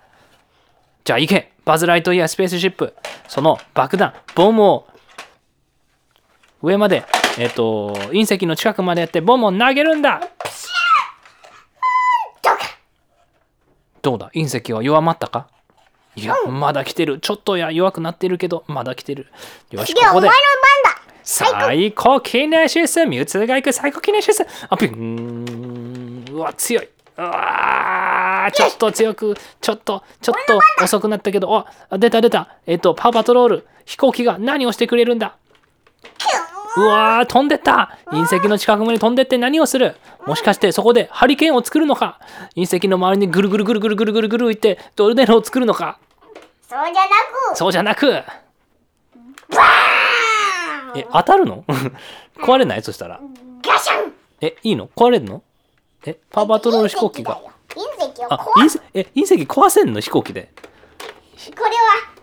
じゃあ行け。バズ・ライトイヤースペースシップ。その爆弾ボムを上までえっ、と隕石の近くまでやってボムを投げるんだ。どうかどうだ？隕石は弱まったか？いや、まだ来てる。ちょっとや弱くなってるけどまだ来てる。よしここで。次はお前の番だ。サイコキネシス。ミュウツーが行く。サイコキネシス。あピン。うわ強いうわーちょっと強くちょっとちょっと遅くなったけどあ出た出た。えっ、とパパトロール。飛行機が何をしてくれるんだ？うわー飛んでった。隕石の近くまで飛んでって。何をする？もしかしてそこでハリケーンを作るのか？隕石の周りにぐるぐるぐるぐるぐるぐるぐるいってトルネードを作るのかそうじゃなくそうじゃなくバーンえ当たるの壊れないそしたらガシャンえいいの壊れるのえパワーパトロール飛行機が。隕石をあ壊す隕石え隕石壊せんの飛行機で。これは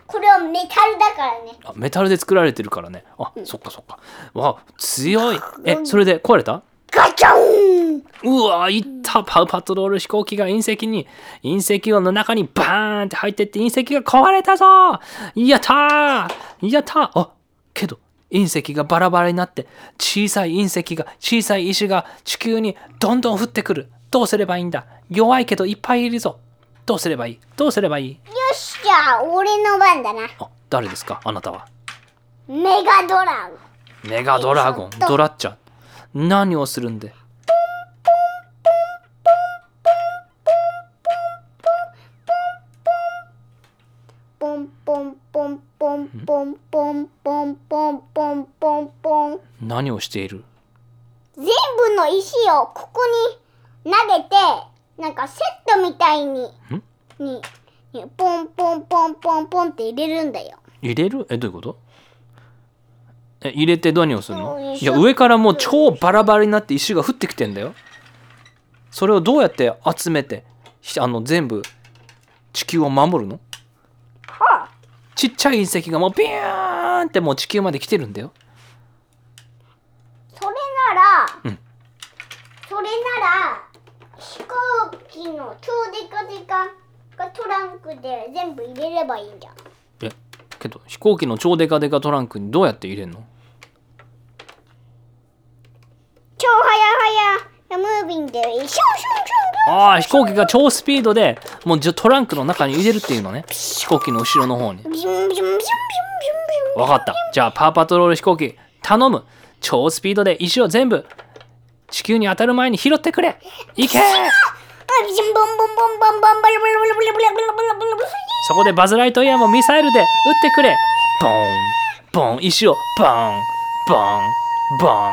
これはメタルだからね。あメタルで作られてるからね。あ、そっかそっか。わ強い。えそれで壊れた？ガチャン！うわいった。パウパトロール飛行機が隕石に隕石の中にバーンって入ってって隕石が壊れたぞ！やったー！やったー！あけど隕石がバラバラになって小さい隕石が小さい石が地球にどんどん降ってくる。どうすればいいんだ？弱いけどいっぱいいるぞ。どうすればいい？どうすればいい？よしじゃあ俺の番だな。あ誰ですか？あなたは。メガドラゴン。メガドラゴン？ドラッチャ何をするんで？ポンポンポンポンポンポンポン。何をしている？全部の石をここに投げてなんかセットみたいに。にポンポンポンポンポンって入れるんだよ。入れる？えどういうこと？え入れて何をするの？いや上からもう超バラバラになって石が降ってきてんだよ。それをどうやって集めてあの全部地球を守るの？ちっちゃい隕石がもうビューンってもう地球まで来てるんだよ。それなら、うん。それなら飛行機の超デカデカがトランクで全部入れればいいんじゃん。えけど飛行機の超デカデカトランクにどうやって入れるの？超はああ飛行機が超スピードでもうトランクの中に入れるっていうのね。飛行機の後ろの方に。わかった。じゃあパーパトロール飛行機頼む。超スピードで石を全部地球に当たる前に拾ってくれ。行け。そこでバズ・ライトイヤーもミサイルで撃ってくれ。ボン。ボン。石をボンボン。ボン。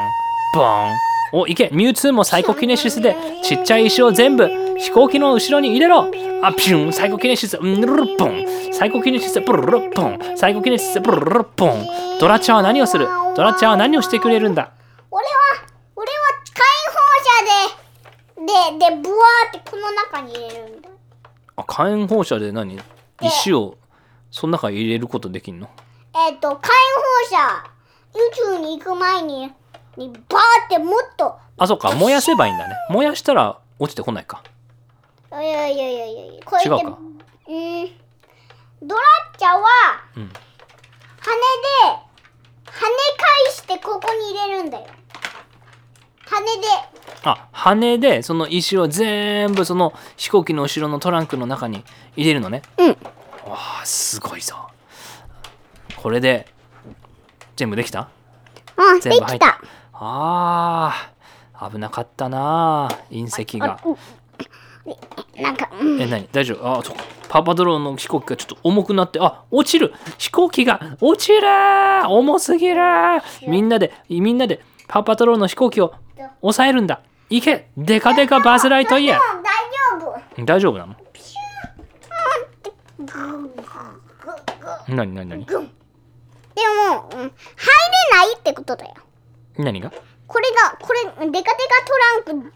ボン。ボン。お、行け。ミュウツーもサイコキネシスで、ちっちゃい石を全部、飛行機の後ろに入れろ。あ、ピュン、サイコキネシス、うんるるポン。サイコキネシス、プルルルポン。サイコキネシス、プルルルポン。ドラちゃんは何をする？ドラちゃんは何をしてくれるんだ？俺は俺は火炎放射でででブワーってこの中に入れるんだあ火炎放射で何？石をその中に入れることできんの？えっ、と火炎放射宇宙に行く前ににバーってもっとあそっか。燃やせばいいんだね。燃やしたら落ちてこないか。いやいやいやいやいやこれで違うか。うん。ドラッチャはうん。羽で跳ね返してここに入れるんだよ。羽で。あ羽でその石を全部その飛行機の後ろのトランクの中に入れるのね。うん。わあすごいぞ。これで全部できた？うんで全部入った。きたあー危なかったな隕石が。なんか、うん、え何？大丈夫？あそパパドローンの飛行機がちょっと重くなってあ落ちる。飛行機が落ちる重すぎるみんなでみんなでパパドローンの飛行機を抑えるんだ。行け。デカデカバズライトイヤでも大丈夫。ー大丈夫なの？ピューンって何何何？でも、うん、入れないってことだよ。何が？これが、これ、デカデカトランク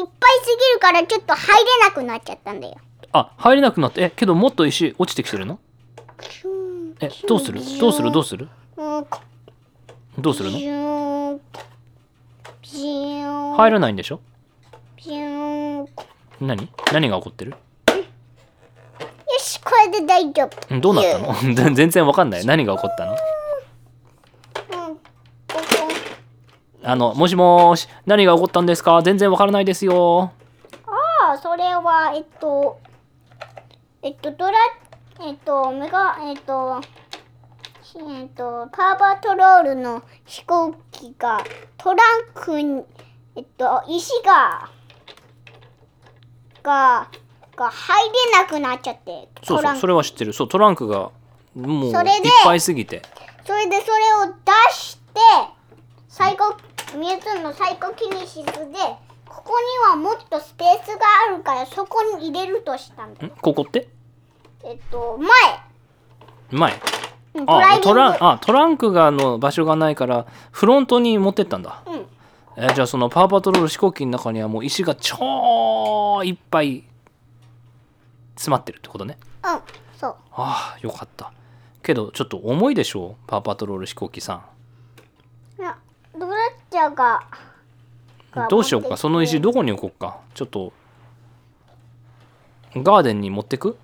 いっぱいすぎるからちょっと入れなくなっちゃったんだよ。あ入れなくなって。えけどもっと石落ちてきてるの？えどうする？どうする？どうする？うん、どうするの？入らないんでしょ？何？何が起こってる？し、これで大丈夫。んどうなったの？全然わかんない。何が起こったのうん、ここ。あのもしもーし何が起こったんですか？全然わからないですよ。ああ、それは、えっと、えっと、ドラ、えっと、メガ、えっと、しえっと、パーバトロールの飛行機がトランクに、えっと、石が、が、が入れなくなっちゃって、そうそうそれは知ってる。そうトランクがもういっぱいすぎて。それでそれを出して、最後、ミュウツーのサイコキネシスで、ここにはもっとスペースがあるから、そこに入れるとしたんだよ。ん？ここって？えっと、前。前あトランあトランクがの場所がないからフロントに持ってったんだうん。えーじゃあそのパワーパトロール飛行機の中にはもう石が超いっぱい詰まってるってことねうん。そう。ああよかったけどちょっと重いでしょうパワーパトロール飛行機さいや、ドラッチャーが。がんどうしようか。その石どこに置こうか。ちょっと。ガーデンに持ってく？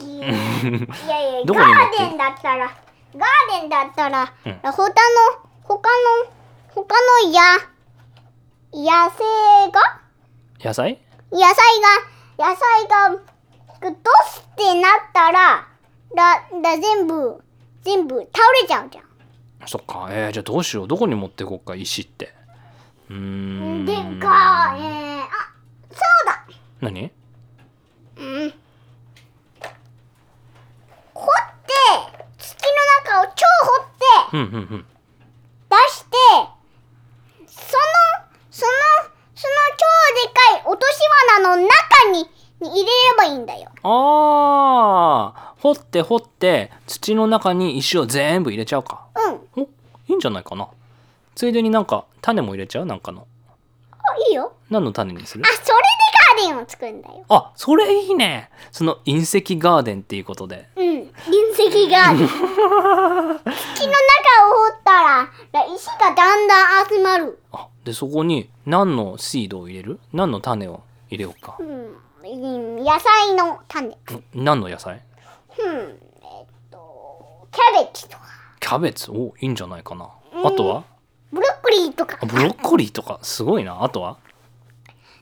いやいや、どガーデンだったら、ガーデンだったら、うん。他の、他の、他のや、野生が？野菜？野菜が、野菜が、ドスってなったら、だ、だ、全部、全部倒れちゃうじゃん。そっか。えー、じゃあどうしよう。どこに持ってこうか石って。うーん。でか、えー、あ、そうだ。何？うん。掘って、土の中を超掘って、うんうんうん。出して、その、その、その超でかい落とし穴の中にに入れればいいんだよ。ああ掘って掘って土の中に石を全部入れちゃうかうん。おいいんじゃないかなついでになんか種も入れちゃう？なんかのあ、いいよ。何の種にする？あ、それでガーデンを作るんだよ。あそれいいねその隕石ガーデンっていうことでうん。隕石ガーデン。土の中を掘ったら、ら石がだんだん集まる。あでそこに何のシードを入れる？何の種を入れようかうん。うん野菜の種。ん何の野菜？うん。えっと、キャベツとか、キャベツ？おいいんじゃないかな。あとは？ブロッコリーとか。あ、ブロッコリーとか。すごいな。あとは？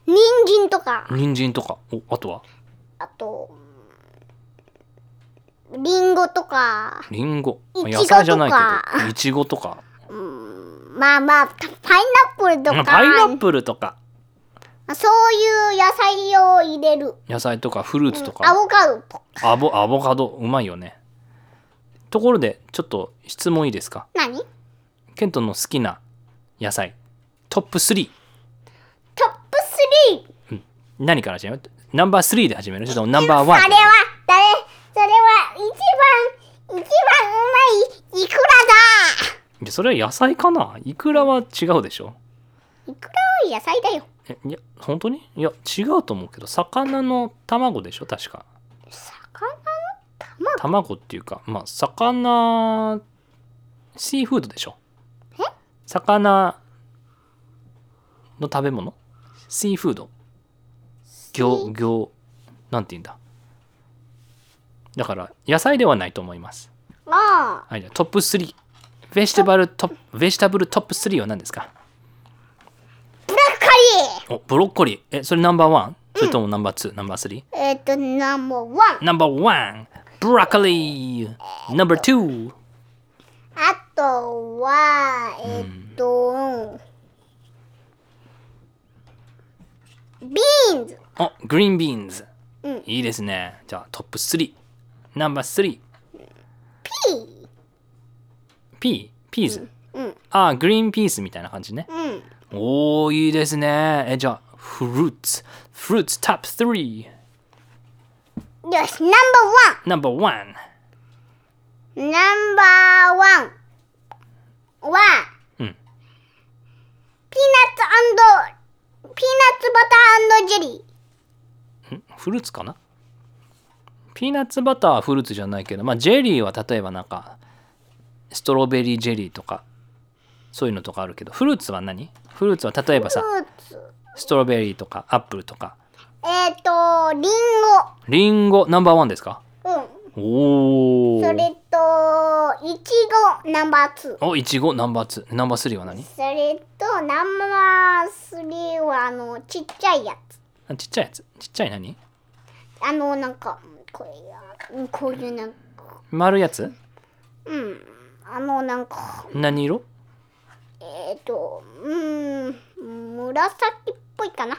人参とか、人参とか。おあとは？あと、うんリンゴとか、リンゴ。いちご野菜じゃないけど。いちごとか。うんまあまあ、パイナップルとか、パイナップルとかそういう野菜を入れる。野菜とかフルーツとか、アボカドとか。アボアボカド。うまいよね。ところでちょっと質問いいですか？何？トッケントの好きな野菜。トップ3プ3。何から始めるナンバー3で始める？それともナンバー1それは、誰？それは一番、一番うまいイクラいやそれは野菜かな？イクラは違うでしょ。だイクラは野菜だよ。えいや本当に？いや違うと思うけど魚の卵でしょ？確か。魚の卵？卵っていうかまあ魚シーフードでしょ？え？魚の食べ物？シーフード。魚魚なんて言うんだ？だから野菜ではないと思います。ああ、はいじゃあトップ3ベジタブルトップベジタブルトップ3は何ですか？おブロッコリー。えそれナンバーワンそれともナンバー2ナンバー3えっ、と、ナンバーワン。ナンバーワンブロッコリーナンバー2あとは、えっ、と、 beans。お green beans うん。いいですね。じゃあトップ3ナンバー。3 pea。 pea peas、うん。あーグリーンピースみたいな感じね。うん。おーいいですねえじゃあフルーツフルーツトップ3野よし、ナンナンバーワン。バーワン。ナンバーワンは、うん。ピーナッツピーナッツバタージェリー。んフルーツかな？ピーナッツバターはフルーツじゃないけど、まあ、ジェリーは例えばなんかstrawberry jelly とかそういうのとかあるけどフルーツは何？フルーツは例えばさ。 strawberry とか apple とかえっ、と、リンリンゴナンバーワンですか？ゴ。うん。おおそれと、いちご number two。おいちご number two number three は何？それと、 number three は、あの、ちっちゃいやつ。あちっちゃいやつちっちゃい何？あの、なんか、これこういうなんか、丸いやつ？うん。あの、なんか、何色？えっ、と、うん、紫っぽいかな。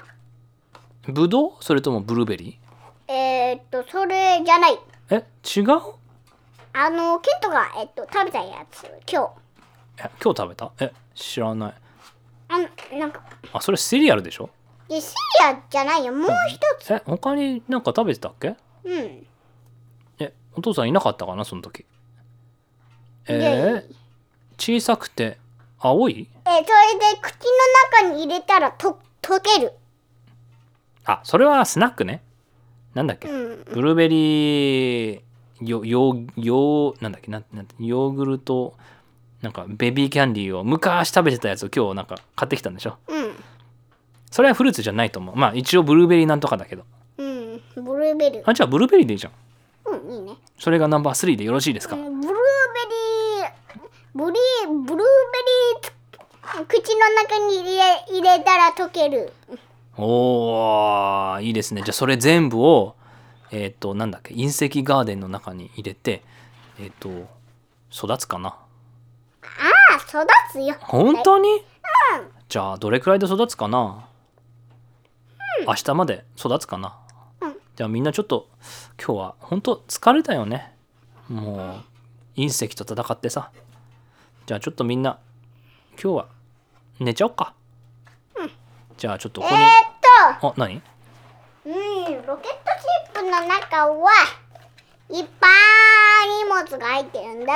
ブドウ？それともブルーベリえっ、と、それじゃない。ーえ違う？あの、ケントが、えっ、と、食べたやつ、今日。え今日食べた？え知らないあの、なんか、あそれシリアルでしょ？でシリアじゃないよ。もう一つ。え他になんか食べてたっけ？うん。えお父さんいなかったかなその時？えいやいやー、小さくて青い？えーそれで口の中に入れたらと溶ける。あそれはスナックねなんだっけ、うん。ブルーベリーよよよなんだっけ？なんなんヨーグルトなんかベビーキャンディーを昔食べてたやつを今日なんか買ってきたんでしょ？うん。それはフルーツじゃないと思うまあ一応ブルーベリーなんとかだけどうん。ブルーベリー。あじゃあブルーベリーでいいじゃんうん、いいね。それがナンバー3でよろしいですか、うんブルーベリー、ブリー、ブルーベリー、口の中に入れ入れたら溶ける。おーいいですね。じゃあそれ全部をえっ、となんだっけ隕石ガーデンの中に入れてえっ、と育つかな？ああ、育つよ。本当に、じゃあどれくらいで育つかな、明日まで育つかな、うん。じゃあみんなちょっと今日は本当疲れたよね。もう隕石と戦ってさ。じゃあちょっとみんな今日は寝ちゃおっか、じゃあちょっとこえこに、ー、っと、あ何？うん、ロケットシップの中は、いっぱい荷物が入ってるんだ。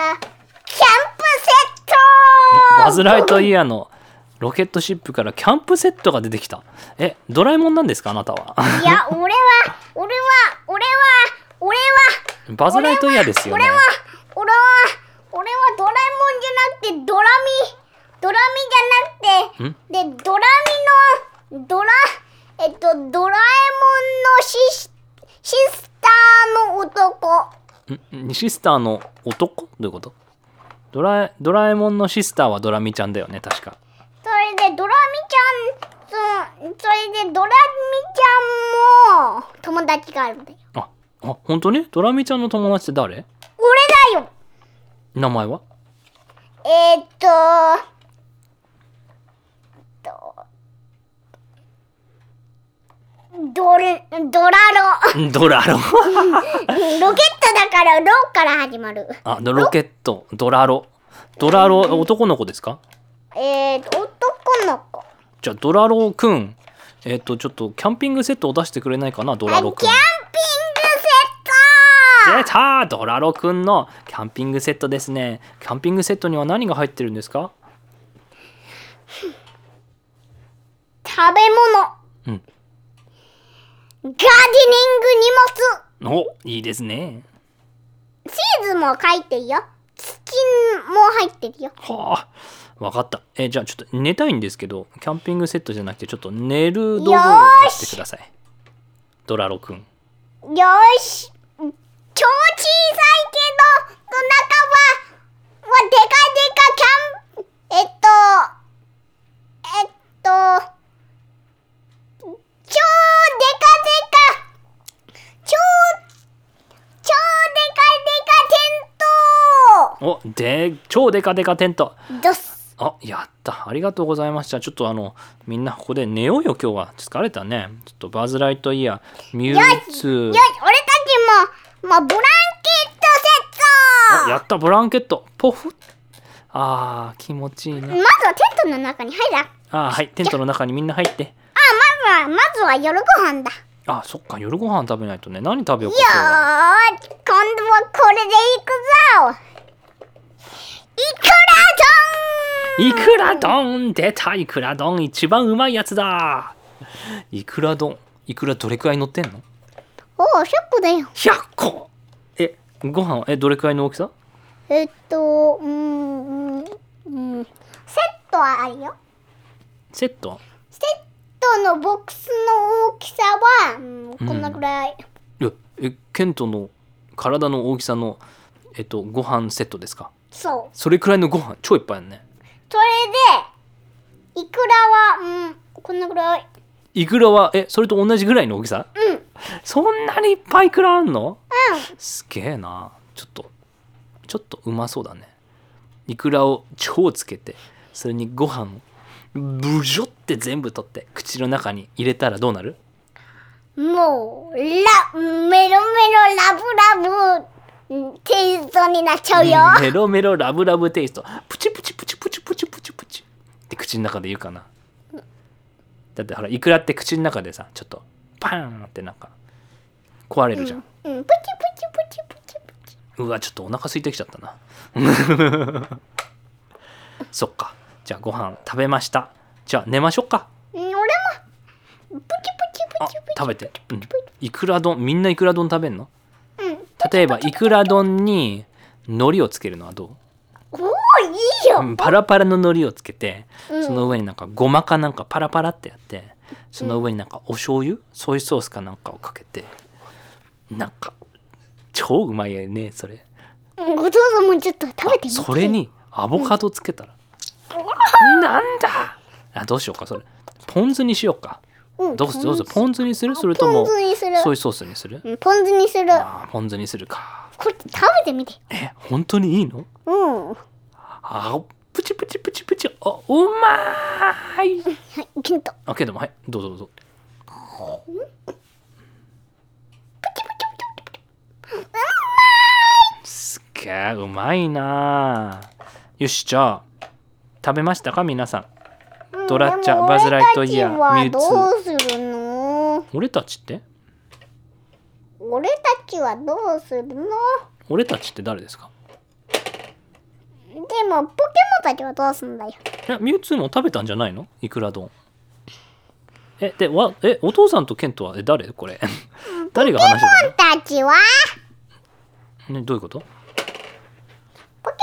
キャンプセットバズ・ライトイヤーのロケットシップからキャンプセットが出てきた。えドラえもんなんですか？あなたは。いや、俺は、俺は、俺は、俺は、バズ・ライトイヤーですよね。俺は、俺は、俺はドラえもんじゃなくて、ドラミ、ドラミじゃなくて、で、ドラミの、ドラ、えっと、ドラえもんのシスシスターの男。ん？シスターの男？どういうこと？ドラえドラえもんのシスターはドラミちゃんだよね確か。それで、ドラミちゃん、そそれで、ドラミちゃんも、友達があるんだよ。ああ本当に？ドラミちゃんの友達って誰？俺だよ。名前は？えー、っと、とドレドラロ。ドラロ？ロケットだからロから始まる。あドロケット。ドラロ。ドラロ男の子ですか？えー、と男の子。じゃあドラロくん。えっ、とちょっとキャンピングセットを出してくれないかな？ドあキャンピングセッ出た！ドラロくんのキャンピングセットですね。キャンピングセットには何が入ってるんですか？ト食べ物。うんガーデニング荷物。おいいですねチーズも書いてるよ。土も入ってるよ。はあわかったえじゃあちょっと寝たいんですけどキャンピングセットじゃなくてちょっと寝る道具をし出してくださいドラロくんよーし。超小さいけど、中は、はでかでかキャン、えっと、えっと、おで超デカデカテント。どす。あやった。ありがとうございました。ちょっとあのみんなここで寝ようよ今日は。疲れたね。ちょっとバズ・ライトイヤー。ミュウツー。よし俺たちも、もう、ブランケットセット。やったブランケット。ポフあー気持ちいいな。まずはテントの中に入らあはい。テントの中にみんな入って。あまずはまずは夜ご飯だ。あそっか夜ご飯食べないとね。何食べようかよー今度はこれでいくぞ。イクラ丼出たイクラ丼一番うまいやつだ。イクラ丼いくらどれくらい乗ってんの？おお100個だよ。100個。えご飯えどれくらいの大きさ？えっとうんうんセットはあるよ。セットセットのボックスの大きさは、うん、こんなぐらい、うん、いやえケントの体の大きさのえっとご飯セットですか？そう。それくらいのご飯超いっぱいあるね。それでいくらはうんこんなぐらい。いくらはえそれと同じぐらいの大きさ？うん。そんなにいっぱいいくらあんの？うん。すげえな。ちょっとちょっとうまそうだね。いくらを超つけてそれにご飯をブジョって全部取って口の中に入れたらどうなる？もう、ラ、メロメロラブラブ。テイストになっちゃうよ、メロメロラブラブテイスト。プチプチプチプチプチプチプチ。って口の中で言うかな。だってほらイクラって口の中でさちょっとパーンってなんか壊れるじゃん、うん、プチプチプチプチプチ。うわちょっとお腹空いてきちゃったな。そっか。じゃあご飯食べました。じゃあ寝ましょうか俺も。プチプチプチプチ。食べて、いくら丼みんないくら丼食べんの？例えばいくら丼に海苔をつけるのはどう？おいいよ、ゃんパラパラの海苔をつけてその上になんかごまかなんかパラパラってやってその上になんかお醤油？ソイソースかなんかをかけてなんか超うまいよねそれ。お父さんもちょっと食べてみて。それにアボカドつけたら。なんだ！あどうしようかそれ。ポン酢にしようか。どうすどうすポン酢にする？それともポン酢にする。ソイソースにする、ポン酢にする。あーポン酢にするか。これ食べてみて。え本当にいいの？うん。あプチプチプチプチ。あうまい。はいキントあけどもはい。どうぞどうぞ。プチプチプチプチうまいすっげえうまいなよしじゃあ食べましたか皆さんドラッチャ、バズ・ライトイヤー、ミュウツー。どうするの？俺たちって？俺たちはどうするの？俺たちって誰ですか？でも、ポケモンたちはどうすんだよ。いや、ミュウツーも食べたんじゃないの？いくら丼。え、で、わ、え、お父さんとケントは、え、誰？これ。誰が話してるの？ポケモンたちは？ね、どういうこと？ポケ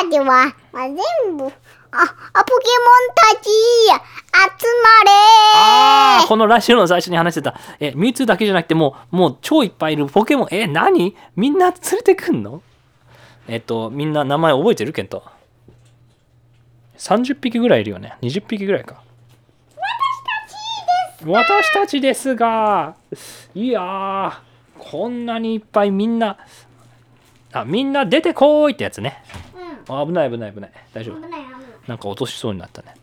モンたちは、まあ、全部あ、ポケモンたち、集まれああ、このラッシュの最初に話してた。え、ミュウツーだけじゃなくてもう、もう超いっぱいいるポケモン。え、何？みんな連れてくんの？えっと、みんな名前覚えてる？ケント。30匹ぐらいいるよね。20匹ぐらいか。私たちです私たちですがいやこんなにいっぱいみんなあみんな出てこいってやつね、うん、危ない危ない危ない大丈夫なんか落としそうになったね。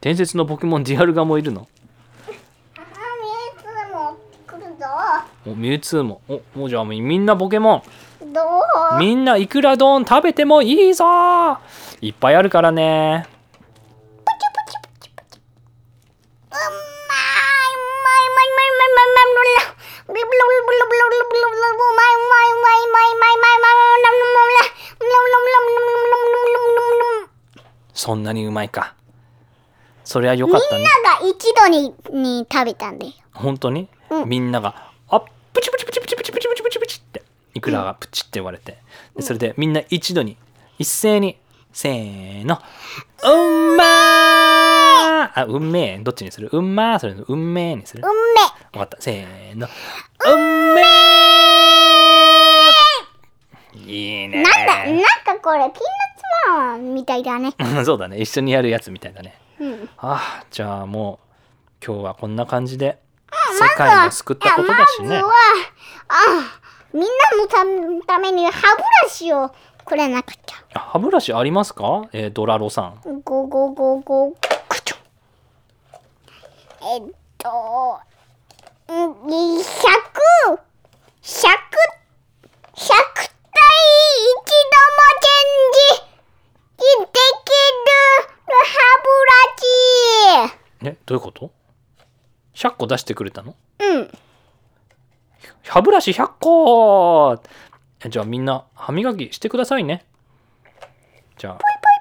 伝説のポケモンディアルガもいるの？おミュウツーも。おもうじゃあみんなポケモン。みんないくら丼食べてもいいぞ。いっぱいあるからね。にうまいか。それはよかったね。みんなが一度にに食べたんだよ。本当に、うん。みんなが「あプチプチプチプチプチプチプチプチプチ」っていくらがプチって言われて。でそれでみんな一度に一斉にせーの「うんまー」あうんめえどっちにする？うんまー。それのうんめえにする。うん分かった。せーの。うんめー。いいね。め。なんだ、なんかこれピーナッツマンみたいだね。う んそうだね一緒にやるやつみたいだねうん。あじゃあもう今日はこんな感じで世界を救ったことだしねまずは、あ、みんなのたために歯ブラシをくれなくちゃ。あ歯ブラシありますか、えードラロさんゴゴゴゴクチョ。えっと、うん、100、100、100対1度もチェンジできる。歯ブラシえどういうこと？100個出してくれたの？うん。歯ブラシ100個じゃあみんな歯磨きしてくださいね。じゃあ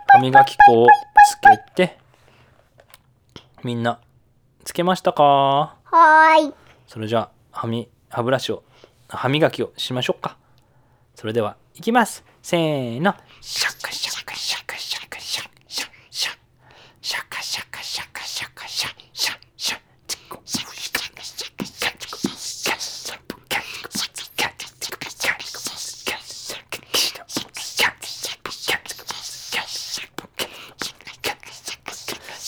歯磨き粉をつけて。みんなつけましたか？はい。それじゃあ歯み歯ブラシを歯磨きをしましょうか。それではいきます。せーの。シャカシャカ。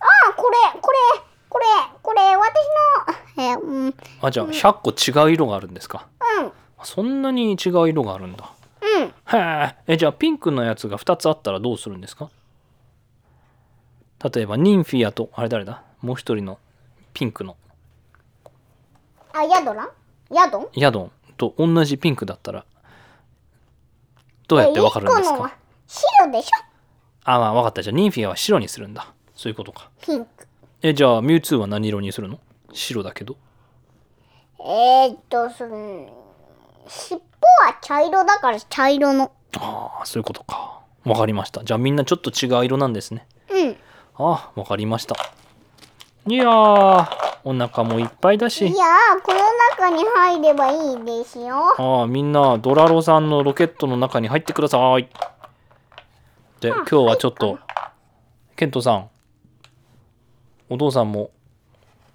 あ、これ、これ、これ、これ、私の、えーうん、うん、あじゃあ100個違う色があるんですか？そんなに違う色があるんだ。うん。へええじゃあピンクのやつが2つあったらどうするんですか？例えばニンフィアとあれ誰だ？もう一人のピンクの。あ、ヤドラ？ンヤドン？ヤドンと同じピンクだったらどうやってわかるんですか？白でしょ？あまあ分かった。じゃあニンフィアは白にするんだそういうことか。ピンク。えじゃあミュウツーは何色にするの？白だけど。えー、っと、その、尻尾は茶色だから茶色の。ああそういうことか。わかりました。じゃあみんなちょっと違う色なんですね。うん。ああわかりました。いやーお腹もいっぱいだし。いやー、この中に入ればいいですよ。ああみんなドラロさんのロケットの中に入ってください。で今日はちょっとケントさんお父さんも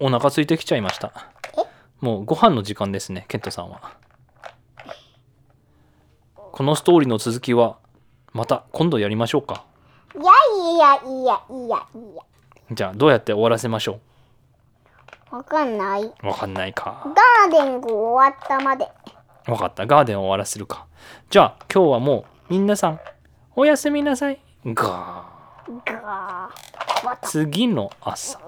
お腹空いてきちゃいました。もうご飯の時間ですねケントさんは。このストーリーの続きはまた今度やりましょうか。いやいやいやいやいや。じゃあどうやって終わらせましょわかんない。うわかんないか。ガーデング終わったまで。わかった。ガーデンを終わらせるか。じゃあ今日はもう皆さんおやすみなさい。ガー次の朝。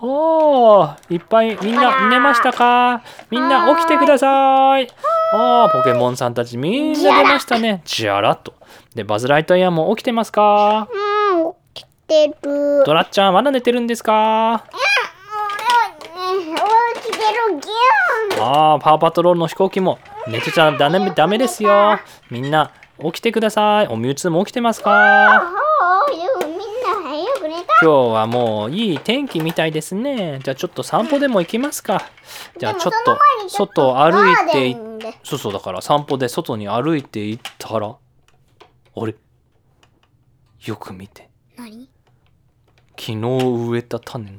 おーいっぱいみんな寝ましたか？みんな起きてください。あーポケモンさんたちみんな出ましたね。じゃらっと。でバズ・ライトイヤーも起きてますか？うん、起きてる。ドラッちゃんまだ寝てるんですか？あーパワーパトロールの飛行機も。寝てちゃダメダメですよ。みんな起きてください。おミュウツーも起きてますかおうみんな早く寝た。今日はもういい天気みたいですね。じゃあちょっと散歩でも行きますか。じゃあちょっと外歩いていそうそうだから散歩で外に歩いていったらあれ？よく見て。何？昨日植えた種の。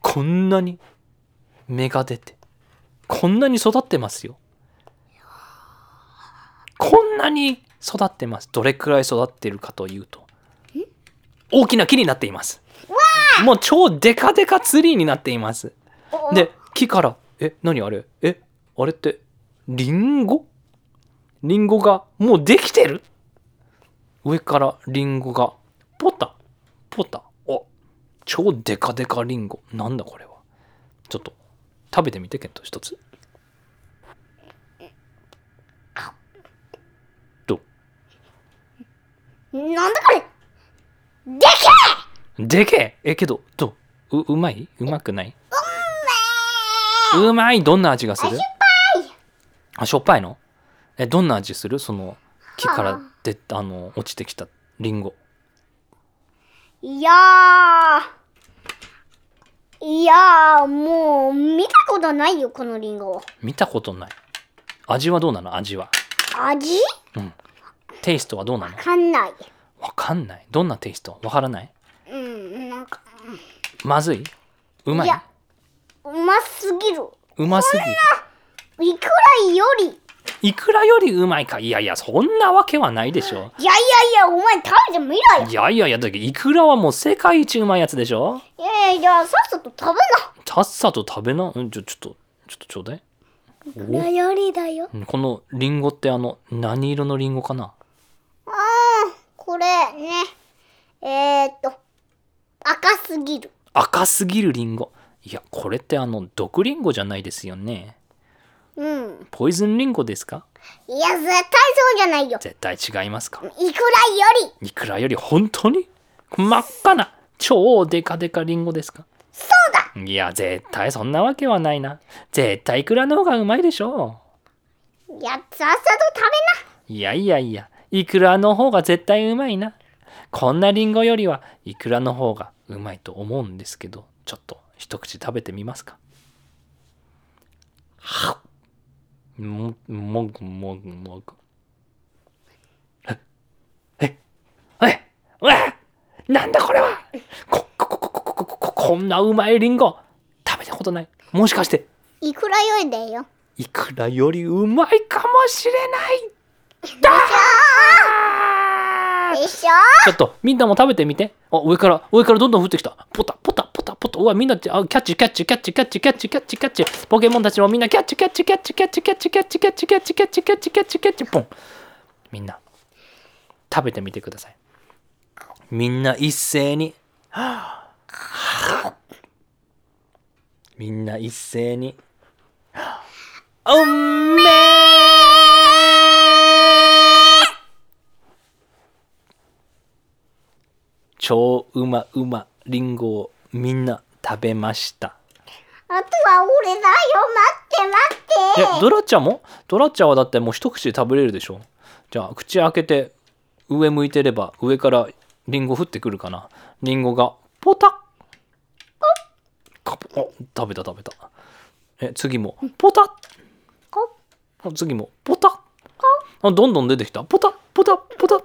こんなに芽が出てこんなに育ってますよ。こんなに育ってます。どれくらい育ってるかというと大きな木になっています。もう超デカデカツリーになっています。おで木からえ何あれ？えあれってリンゴ？リンゴがもうできてる？上からリンゴがポタポタお超デカデカリンゴ。なんだこれは。ちょっと食べてみてケント一つ。どう？なんだこれ？でけでけえ！えけどどう？ううまい？うまくない？うまい？どんな味がする？あしょっぱい。の？えどんな味する？その木から出たあ。の落ちてきたリンゴ。いやー。いやーもう見たことないよこのリンゴ。見たことない。味はどうなの？味は。味？テイストはどうなの？わかんないわかんない。どんなテイスト？わからない？うんなんか。まずい？うまい？いやうますぎる。うますぎる。いくらより。いくらよりうまいか？いやいやそんなわけはないでしょ。いやいやいやお前食べてみろよ。いやいやいやだけどいくらはもう世界一うまいやつでしょ？いやいやいやさっさと食べな。さっさと食べな？うんじゃちょっとちょっとちょうだい。いくらよりだよ。このリンゴってあの何色のリンゴかな？ああこれね、えー、っと、赤すぎる。赤すぎるリンゴ。いや、これってあの、毒リンゴじゃないですよね。うん。ポイズンリンゴですか？いや、絶対そうじゃないよ。絶対違いますか？いくらより。いくらより？本当に？真っ赤な、超デカデカリンゴですか？そうだいや、絶対そんなわけはないな。絶対いくらの方がうまいでしょう。いや、さっさと食べな。いやいやいや、イクラの方が絶対うまいな。こんなリンゴよりはイクラの方がうまいと思うんですけど、ちょっと一口食べてみますか。はも、もぐもぐもぐ。え、え、えわなんだこれはこ、こ、こ、こ、こ、こ、こ、こんなうまいリンゴ食べたことない。もしかして。いくらよりだよ。いくらよりうまいかもしれない。だでしょ？ちょっとみんなも食べてみて。あ上から上からどんどん降ってきた。ポタポタポタポタ。うわみんなあキャッチキャッチキャッチキャッチキャッチキャッチキャッチ。ポケモンたちもみんなキャッチキャッチキャッチキャッチキャッチキャッチキャッチキャッチキャッチキャッチキャッチキャッチポン。みんな食べてみてください。みんな一斉に。みんな一斉に。おめえ超うまうまりんごをみんな食べました。あとは俺だよ。待って待って。えドラちゃんも？ドラちゃんはだってもう一口で食べれるでしょ。じゃあ口開けて上向いてれば上からりんご降ってくるかな。りんごがポタッ。お食べた食べた。え次もポタッ。次もポタッ。どんどん出てきた。ポタッポタッポタッ。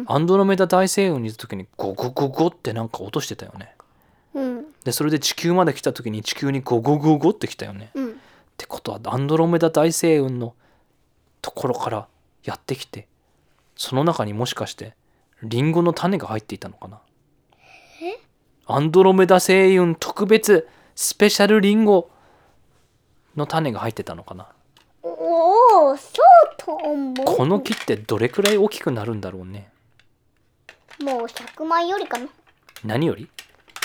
うん、アンドロメダ大星雲にいた時にゴゴゴゴってなんか落としてたよね。うん、でそれで地球まで来た時に地球にゴゴゴゴって来たよね。うん。ってことはアンドロメダ大星雲のところからやってきてその中にもしかしてリンゴの種が入っていたのかな？アンドロメダ星雲特別スペシャルリンゴの種が入ってたのかな？おお、そうと思う。この木ってどれくらい大きくなるんだろうねもう100万よりかな。何より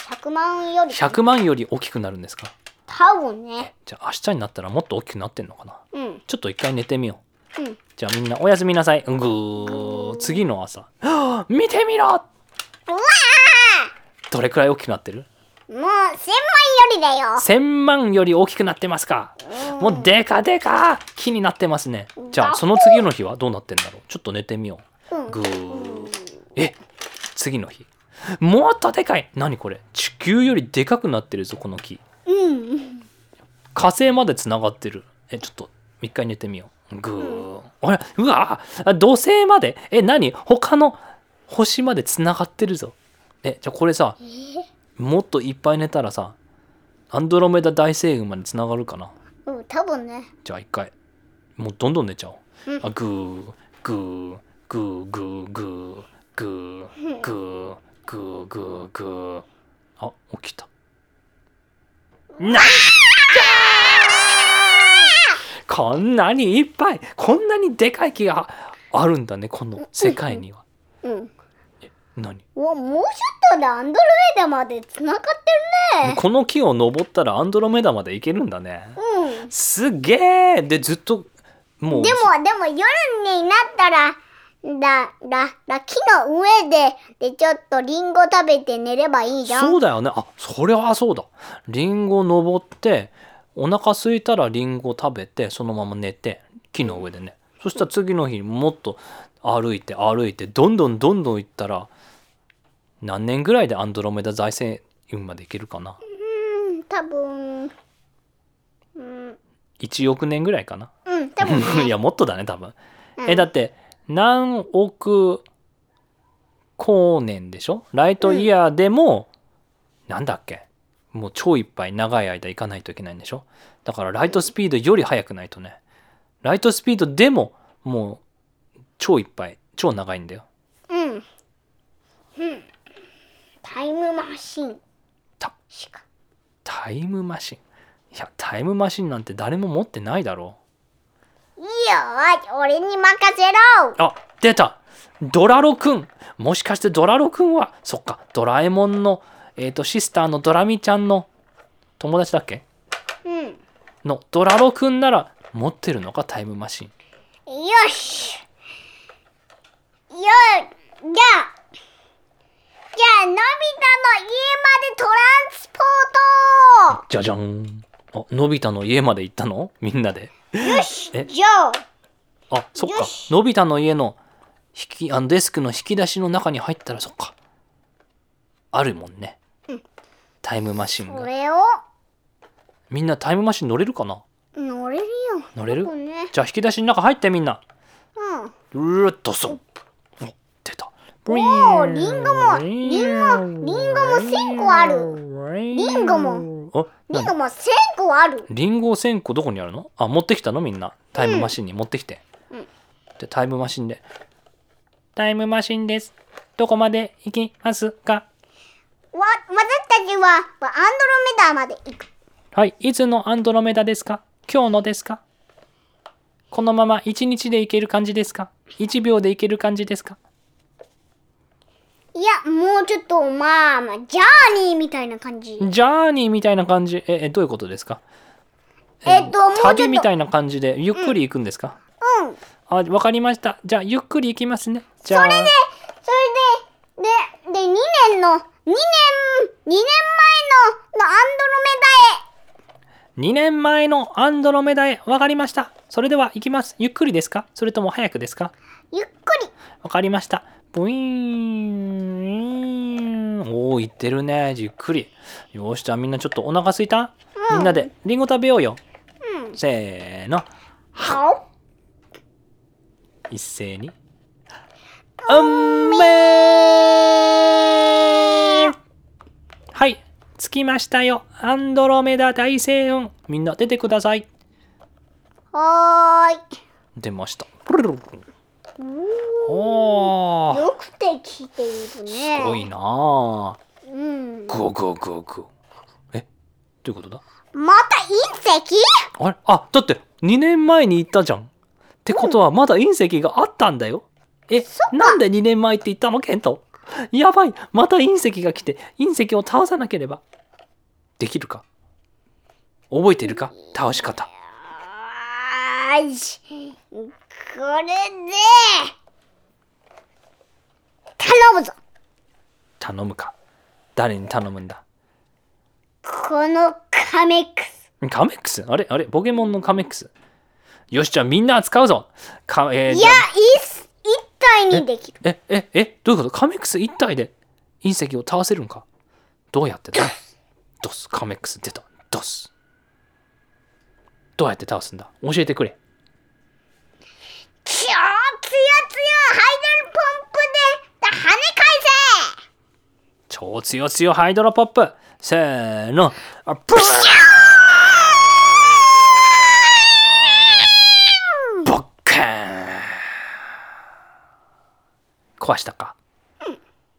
？100万よりかな。100万より大きくなるんですか？多分ね。じゃあ明日になったらもっと大きくなってんのかな？うん、ちょっと一回寝てみよううん。じゃあみんなおやすみなさい。ぐー。次の朝。見てみろうわどれくらい大きくなってる？ーもう1000万よりだよ。?1000 万より大きくなってますか？もうでかでか木になってますね。じゃあその次の日はどうなってんだろう？ちょっと寝てみようんう。ぐー。え次の日。もっとでかい何これ地球よりでかくなってるぞこの木。うん。火星までつながってる。え、ちょっと一回寝てみよう。ぐー。あれうわあ土星までえ、何？他の星までつながってるぞ。え、じゃあこれさ、もっといっぱい寝たらさ、アンドロメダ大星雲までつながるかな？うん、多分ね。じゃあ一回。もうどんどん寝ちゃおう。うんあ、ぐー、ぐー、ぐー、ぐー、ぐー、ぐー、ぐー、ぐー、ぐー、ぐー。あ、起きた。なんこんなにいっぱいこんなにでかい木があるんだねこの世界には。うん。何？うわ、もうちょっとでアンドロメダまで繋がってるね。この木を登ったらアンドロメダまで行けるんだね。うん。すげえでずっともうでも、でも夜になったら、だ、だ、だ、木の上で、で、ちょっとリンゴ食べて寝ればいいじゃん。そうだよね。あそれはそうだ。リンゴ登ってお腹空いたらリンゴ食べてそのまま寝て木の上でね。そしたら次の日もっと歩いて歩いてどんどんどんどん行ったら何年ぐらいでアンドロメダ財星雲まで行けるかな？うん多分。うん。1億年ぐらいかな？うん多分 いやもっとだね多分、うん。えだって何億光年でしょ？ライトイヤーでも、なんだっけ？もう超いっぱい長い間行かないといけないんでしょ？だからライトスピードより速くないとね。ライトスピードでももう超いっぱい超長いんだよ。うん。うん。タイムマシン。た。タイムマシン。いやタイムマシンなんて誰も持ってないだろ。いいよ俺に任せろ。うあ出た。ドラロくん。もしかしてドラロくんはそっかドラえもんのえっ、とシスターのドラミちゃんの友達だっけ？うん。のドラロくんなら持ってるのか？タイムマシン。よし。よじゃあじゃあのび太の家までトランスポーじゃじゃんあのび太の家まで行ったの？みんなで。トよしえ？じゃあ。あそっか。のび太の家の引きあのデスクの引き出しの中に入ったらそっか。あるもんね、うん。タイムマシンが。これを？みんなタイムマシン乗れるかな？乗れるよ。乗れる？ね。じゃあ引き出しの中入ってみんな。うん。うーっとそう。お出た。おーリンゴもリンゴリンゴも1000個ある。リンゴも。あリンゴも1000個ある。リンゴ1000個どこにあるの？あ持ってきたの？みんな。タイムマシンに。持ってきて、うん。でタイムマシンで。タイムマシンです。どこまで行きますか？わ私たちはアンドロメダまで行く。はい。いつのアンドロメダですか？今日のですか？このまま1日で行ける感じですか？1秒で行ける感じですか？いやもうちょっとまあまあジャーニーみたいな感じ。ジャーニーみたいな感じ？ええどういうことですか？えっともうちょっと旅みたいな感じでゆっくり行くんですか、うん。あわかりました。じゃあゆっくり行きますね。じゃあ。それでそれでで2年の2年2年前ののアン2年前のアンドロメダへ。分かりました。それでは行きます。ゆっくりですか？それとも早くですか？ドロメダへゆっくり。分かりましたブイーン。おお行ってるね。じっくり。よしじゃあみんなちょっとお腹すいた、みんなでリンゴ食べようよ。うん。せーの。は一斉に。うんめー。はい。着きましたよ。アンドロメダ大星雲みんな出てください。はーい。出ましたおー。よくできているね。すごいな。あうん。 go go go go えどういうことだ？また隕石？あれ？あだって2年前に行ったじゃん。ってことはまだ隕石があったんだよ。えなんで2年前って言ったの？ケント。やばい。また隕石が来て隕石を倒さなければ。できるか？覚えてるか？倒し方これで頼むぞ。頼むか。誰に頼むんだ？このカメックス。カメックス？あれ？あれ？ポケモンのカメックス？よしじゃあみんな使うぞ。か、えーいや一体にできる。え、え、え、どういうこと？カメックス一体で隕石を倒せるんか？どうやってだ？ドス、カメックス出た。ドス。どうやって倒すんだ？教えてくれ。超つよつよハイドルポンプで跳ね返せ超強強ハイドロポップ。せーの。あプシューボッカーン壊したか。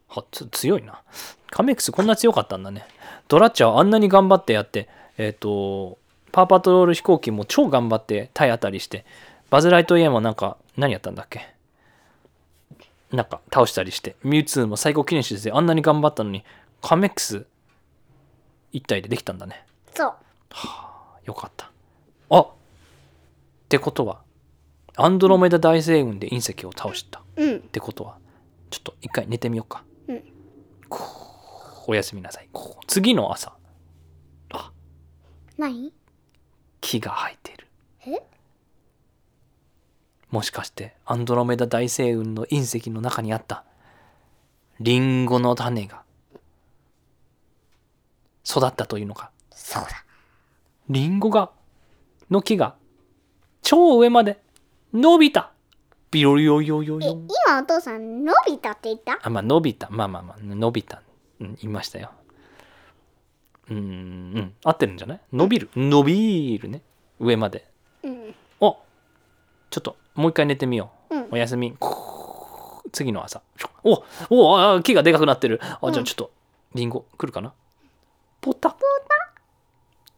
はつ強いな。カメックスこんな強かったんだね。ドラッチャーあんなに頑張ってやって、えっ、と、パーパトロール飛行機も超頑張って体当たりして、バズ・ライトイヤーもなんか、何やったんだっけ？なんか倒したりして、ミュウツーも最高記念誌であんなに頑張ったのに、カメックス一体でできたんだね。そう。よかった。あっ！てことは、アンドロメダ大星雲で隕石を倒した。っうん。てことは、ちょっと一回寝てみようか。うん。おやすみなさい。次の朝、何？木が生えてる。え？もしかしてアンドロメダ大星雲の隕石の中にあった。リンゴの種が。育ったというのか。そうだ。リンゴがの木が超上まで伸びた。ビロヨヨヨえ、ヨ今お父さん、伸びたって言った？あまあ伸びた。まあまあまあ伸びた、うん、言いましたよ。うーんうん。合ってるんじゃない？伸びる。伸びるね。上までちょっともう一回寝てみよう、うん。おやすみ。次の朝。おおあ木がでかくなってる。あじゃあちょっとリンゴ来るかな？ポタ。ポ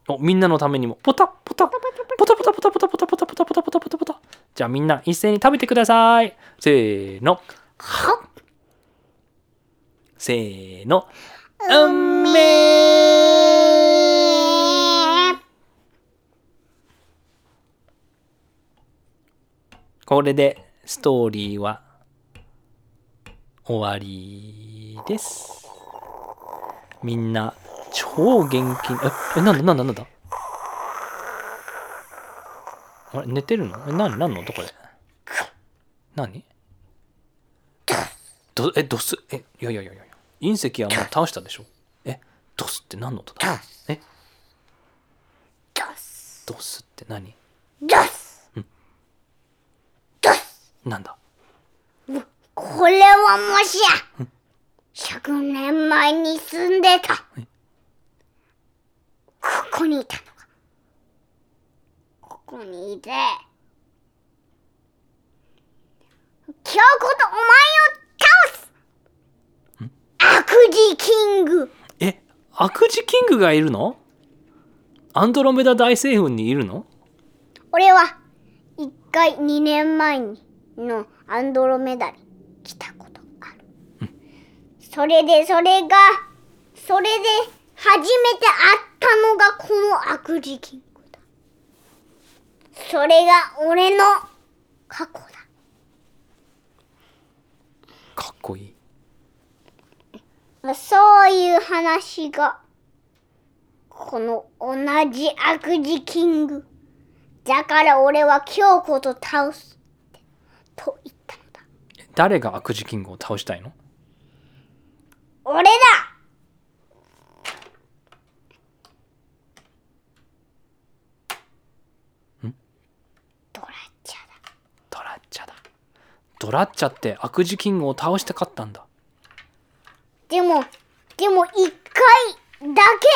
タおみんなのためにも。ポタポタ。ポタポタポタポタポタポタポタポタポタポタポタ。じゃあみんな一斉に食べてください。せーの。はっ。せーの。うん。めー。これでストーリーは終わりです。みんな超元気に、え、え、なんだなんだなんだ？あれ寝てるの？え、なになんの？音これ。何？ど、え、ドス、え、いやいやいやいや。隕石はもう倒したでしょ？え、ドスって何の音だ？え？ドス。って何ドス。なんだ？これはもしや、100年前に住んでた。ここにいたのか。ここにいて、京子とお前を倒す悪事キング。え、悪事キングがいるの？アンドロメダ大星雲にいるの？俺は一回2年前にのアンドロメダに来たことある。それでそれが、それで初めて会ったのがこの悪事キングだ。それが俺の過去だ。かっこいい。そういう話が、この同じ悪事キング。だから俺は京子と倒すと言ったのだ。誰が悪事キングを倒したいの？俺だドラッチャだ。ドラッチャだ。ドラッチャって悪事キングを倒して勝ったんだ。でも、でも一回だけ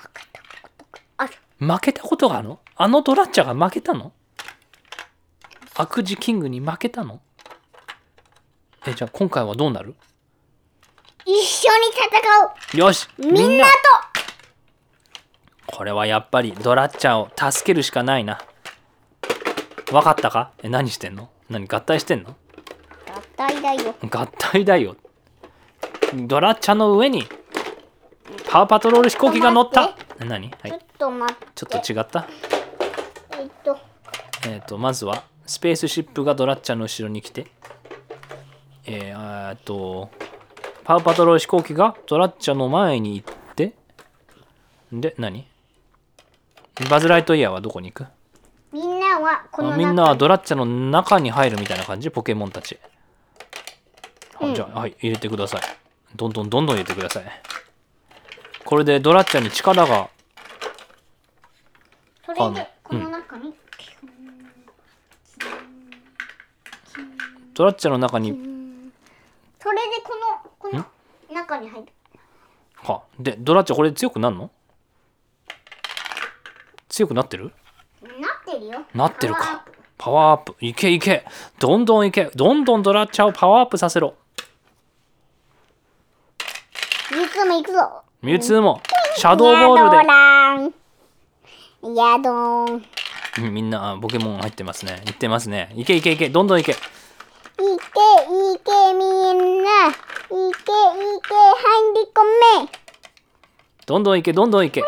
負けたことがある。負けたことがあるの？あのドラッチャが負けたの？悪事キングに負けたの？え、じゃあ今回はどうなる？一緒に戦よしうみんなと。これはやっぱりドラッチャを助けるしかないな。わかったか？え、何してんの？何合体してんの？合体だよ。合体だよ。ドラッチャの上にパワーパトロール飛行機が乗った。何？はい。ちょっ。と待って。ちょっと違った？えっと、えっ、と、まずはスペースシップがドラッチャの後ろに来て、えー、えーっと、パワーパトロール飛行機がドラッチャの前に行って、で、何？バズ・ライトイヤーはどこに行く？みんなはこのみんなはドラッチャの中に入るみたいな感じ？ポケモンたち。あじゃあ、はい、入れてください。どんどんどんどん入れてください。これでドラッチャに力が、それでこの中に、ドラッチャの中に、それでこのこの中に入るは、で、ドラッチャこれ強くなるの？強くなってる？なってるよなってるかプ。パワーアップ。いけいけ。どんどんいけ。どんどんドラッチャをパワーアップさせろ。いつも行くぞミュウツーも、シャドーボールでヤド。ランヤドンいうんみんな、あポケモン入ってますね。いってますね。いけいけいけ。どんどんいけ。けいけみんないけいけ入り込めどんどんいけ、どんどんいけ。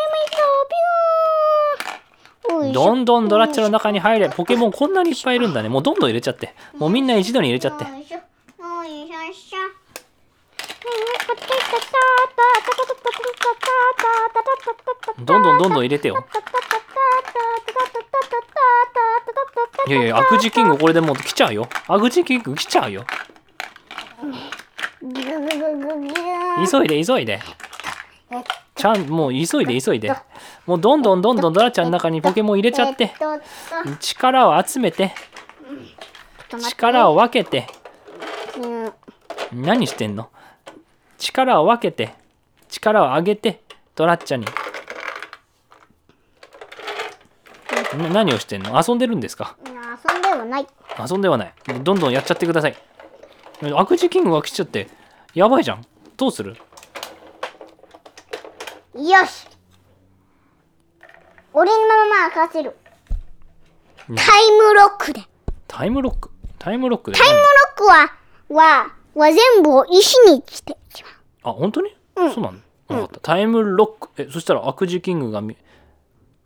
どんどんドラッチャの中に入れ。ポケモンこんなにいっぱいいるんだね。もうどんどん入れちゃって。もうみんな一度に入れちゃって。よいしょよいしょどんどんどんどん入れてよ。いやいや悪事キングこれでもう来ちゃうよ。悪事キング来ちゃうよ。急いで急いで。ちゃんもう急いで急いで。もうどんどんどんどんドラちゃんの中にポケモン入れちゃって。力を集めて。力を分けて。何してんの？力を分けて力を上げてドラッチャに。な何をしてんの？遊んでるんですか？遊んでもない。遊んではない。どんどんやっちゃってください。悪事キングが来ちゃってやばいじゃん。どうする？よし。俺のまま任せる。うん。タイムロックで。タイムロック？タイムロックでタイムロックははは全部を石にしてしまあ本当に、うん。そうなの分かった。タイムロック。えそしたら悪事キングが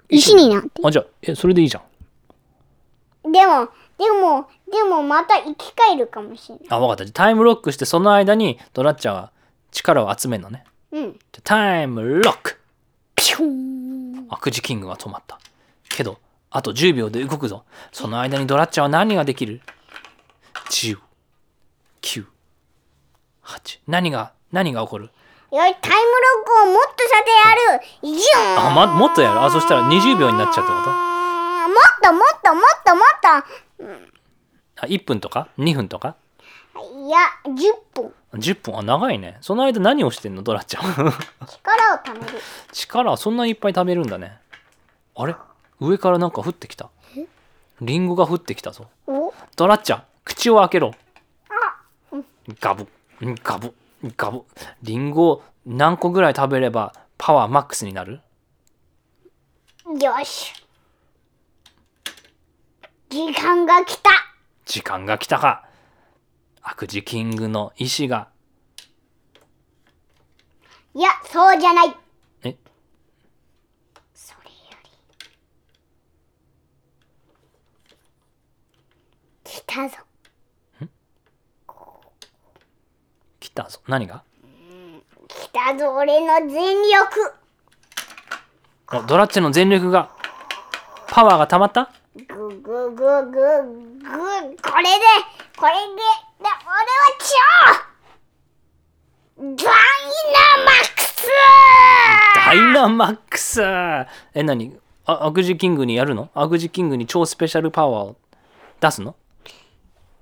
石になって。あじゃあえそれでいいじゃん。でもでもでもまた生き返るかもしれない。あ分かった。タイムロックしてその間にドラッチャーは力を集めるのね。うん。じゃあタイムロック。ピューン。悪事キングが止まった。けどあと10秒で動くぞ。その間にドラッチャーは何ができる ?10、9、8何が何が起こる？よしタイムロックをもっとさてやる。あ、ま、もっとやる？あそしたら20秒になっちゃうってこと？もっともっともっともっあ1分とか？2分とか？といや10分。10分？あ長いね。その間何をしてんの？ドラッチャー力をためる。力？そんなにいっぱい食べるんだね。あれ？上からなんか降ってきた。リンゴが降ってきたぞ。お？ドラッチャー口を開けろ。ガブガブガブ。リンゴを何個ぐらい食べればパワーマックスになる？よし。時間が来た。時間が来たか。悪事キングの意志が。いやそうじゃない。え？それより。来たぞ来たぞ。何が？来たぞ俺の全力。おドラッチャの全力がパワーが溜まった？ぐぐぐぐぐこれでこれでで俺は超ダイナマックス！ダイナマックス！え何？あ悪事キングにやるの？悪事キングに超スペシャルパワーを出すの？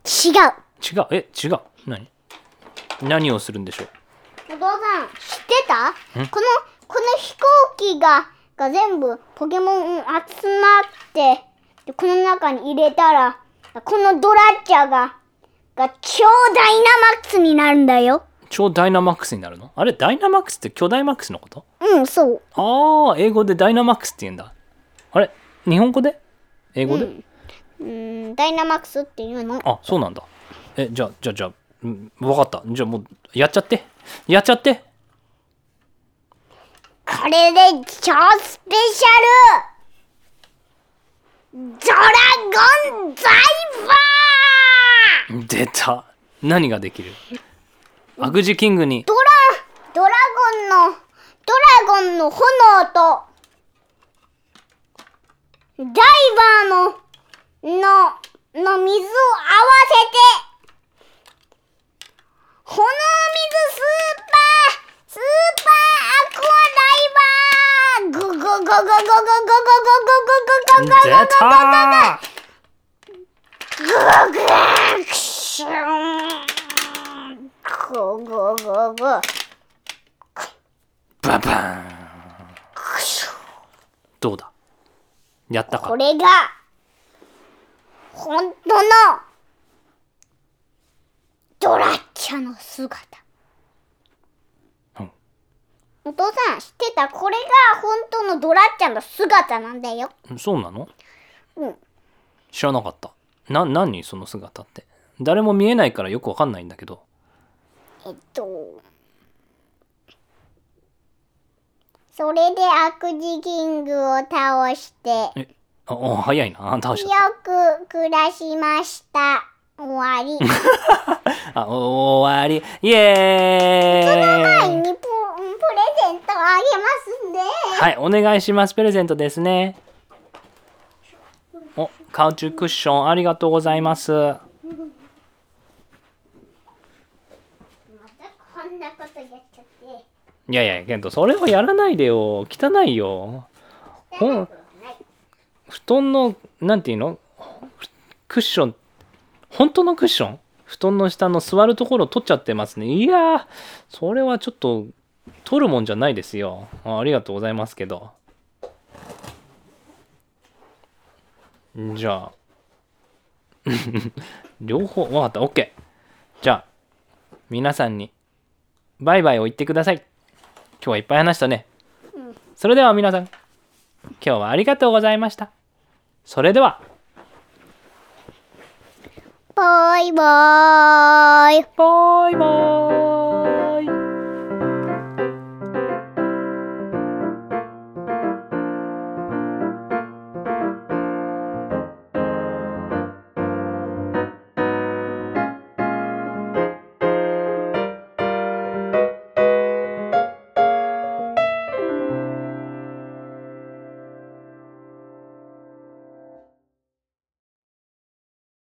違う。違う。え違う。何？何をするんでしょう？お父さん知ってた？このこの飛行機がが全部ポケモン集まってでこの中に入れたらこのドラッチャーがが超ダイナマックスになるんだよ。超ダイナマックスになるの？あれダイナマックスって巨大マックスのこと？うんそう。ああ英語でダイナマックスって言うんだ。あれ日本語で？英語で、うんダイナマックスっていうの？あそうなんだ。えじゃあじゃあじゃあ、うん、分かった。じゃあもうやっちゃって。やっちゃって。これで超スペシャル。ドラゴンダイバー。出た。何ができる？悪事キングに。ドラドラゴンのドラゴンの炎とダイバーののの水を合わせて炎水スーパースーパーアクアダイバーググググググググググググググググ出たグググシュンググググババーンどうだ？やったか？これが本当のドラッチャの姿、うん。お父さん知ってたこれが本当のドラッチャの姿なんだよ。そうなの？うん。知らなかった。な何その姿って？誰も見えないからよくわかんないんだけど。えっと。それで悪事キングを倒して。えあお早いな。あ倒しよちゃっく暮らしました終わり。た あお終わり。イエ前ーイ。にププレゼントをあげますんで。はいお願いします。プレゼントですね。おカウチクッションありがとうございます。またこんなことやっちゃって。いやいやケントそれはやらないでよ。汚いよ。ほん布団のなんていうの？クッション本当のクッション？布団の下の座るところ取っちゃってますね。いやーそれはちょっと取るもんじゃないですよ。あありがとうございますけど。じゃあ。両方わかった。OK じゃあ皆さんにバイバイを言ってください。今日はいっぱい話したね、うん。それでは皆さん今日はありがとうございました。それではバイバイ。バイバーイ。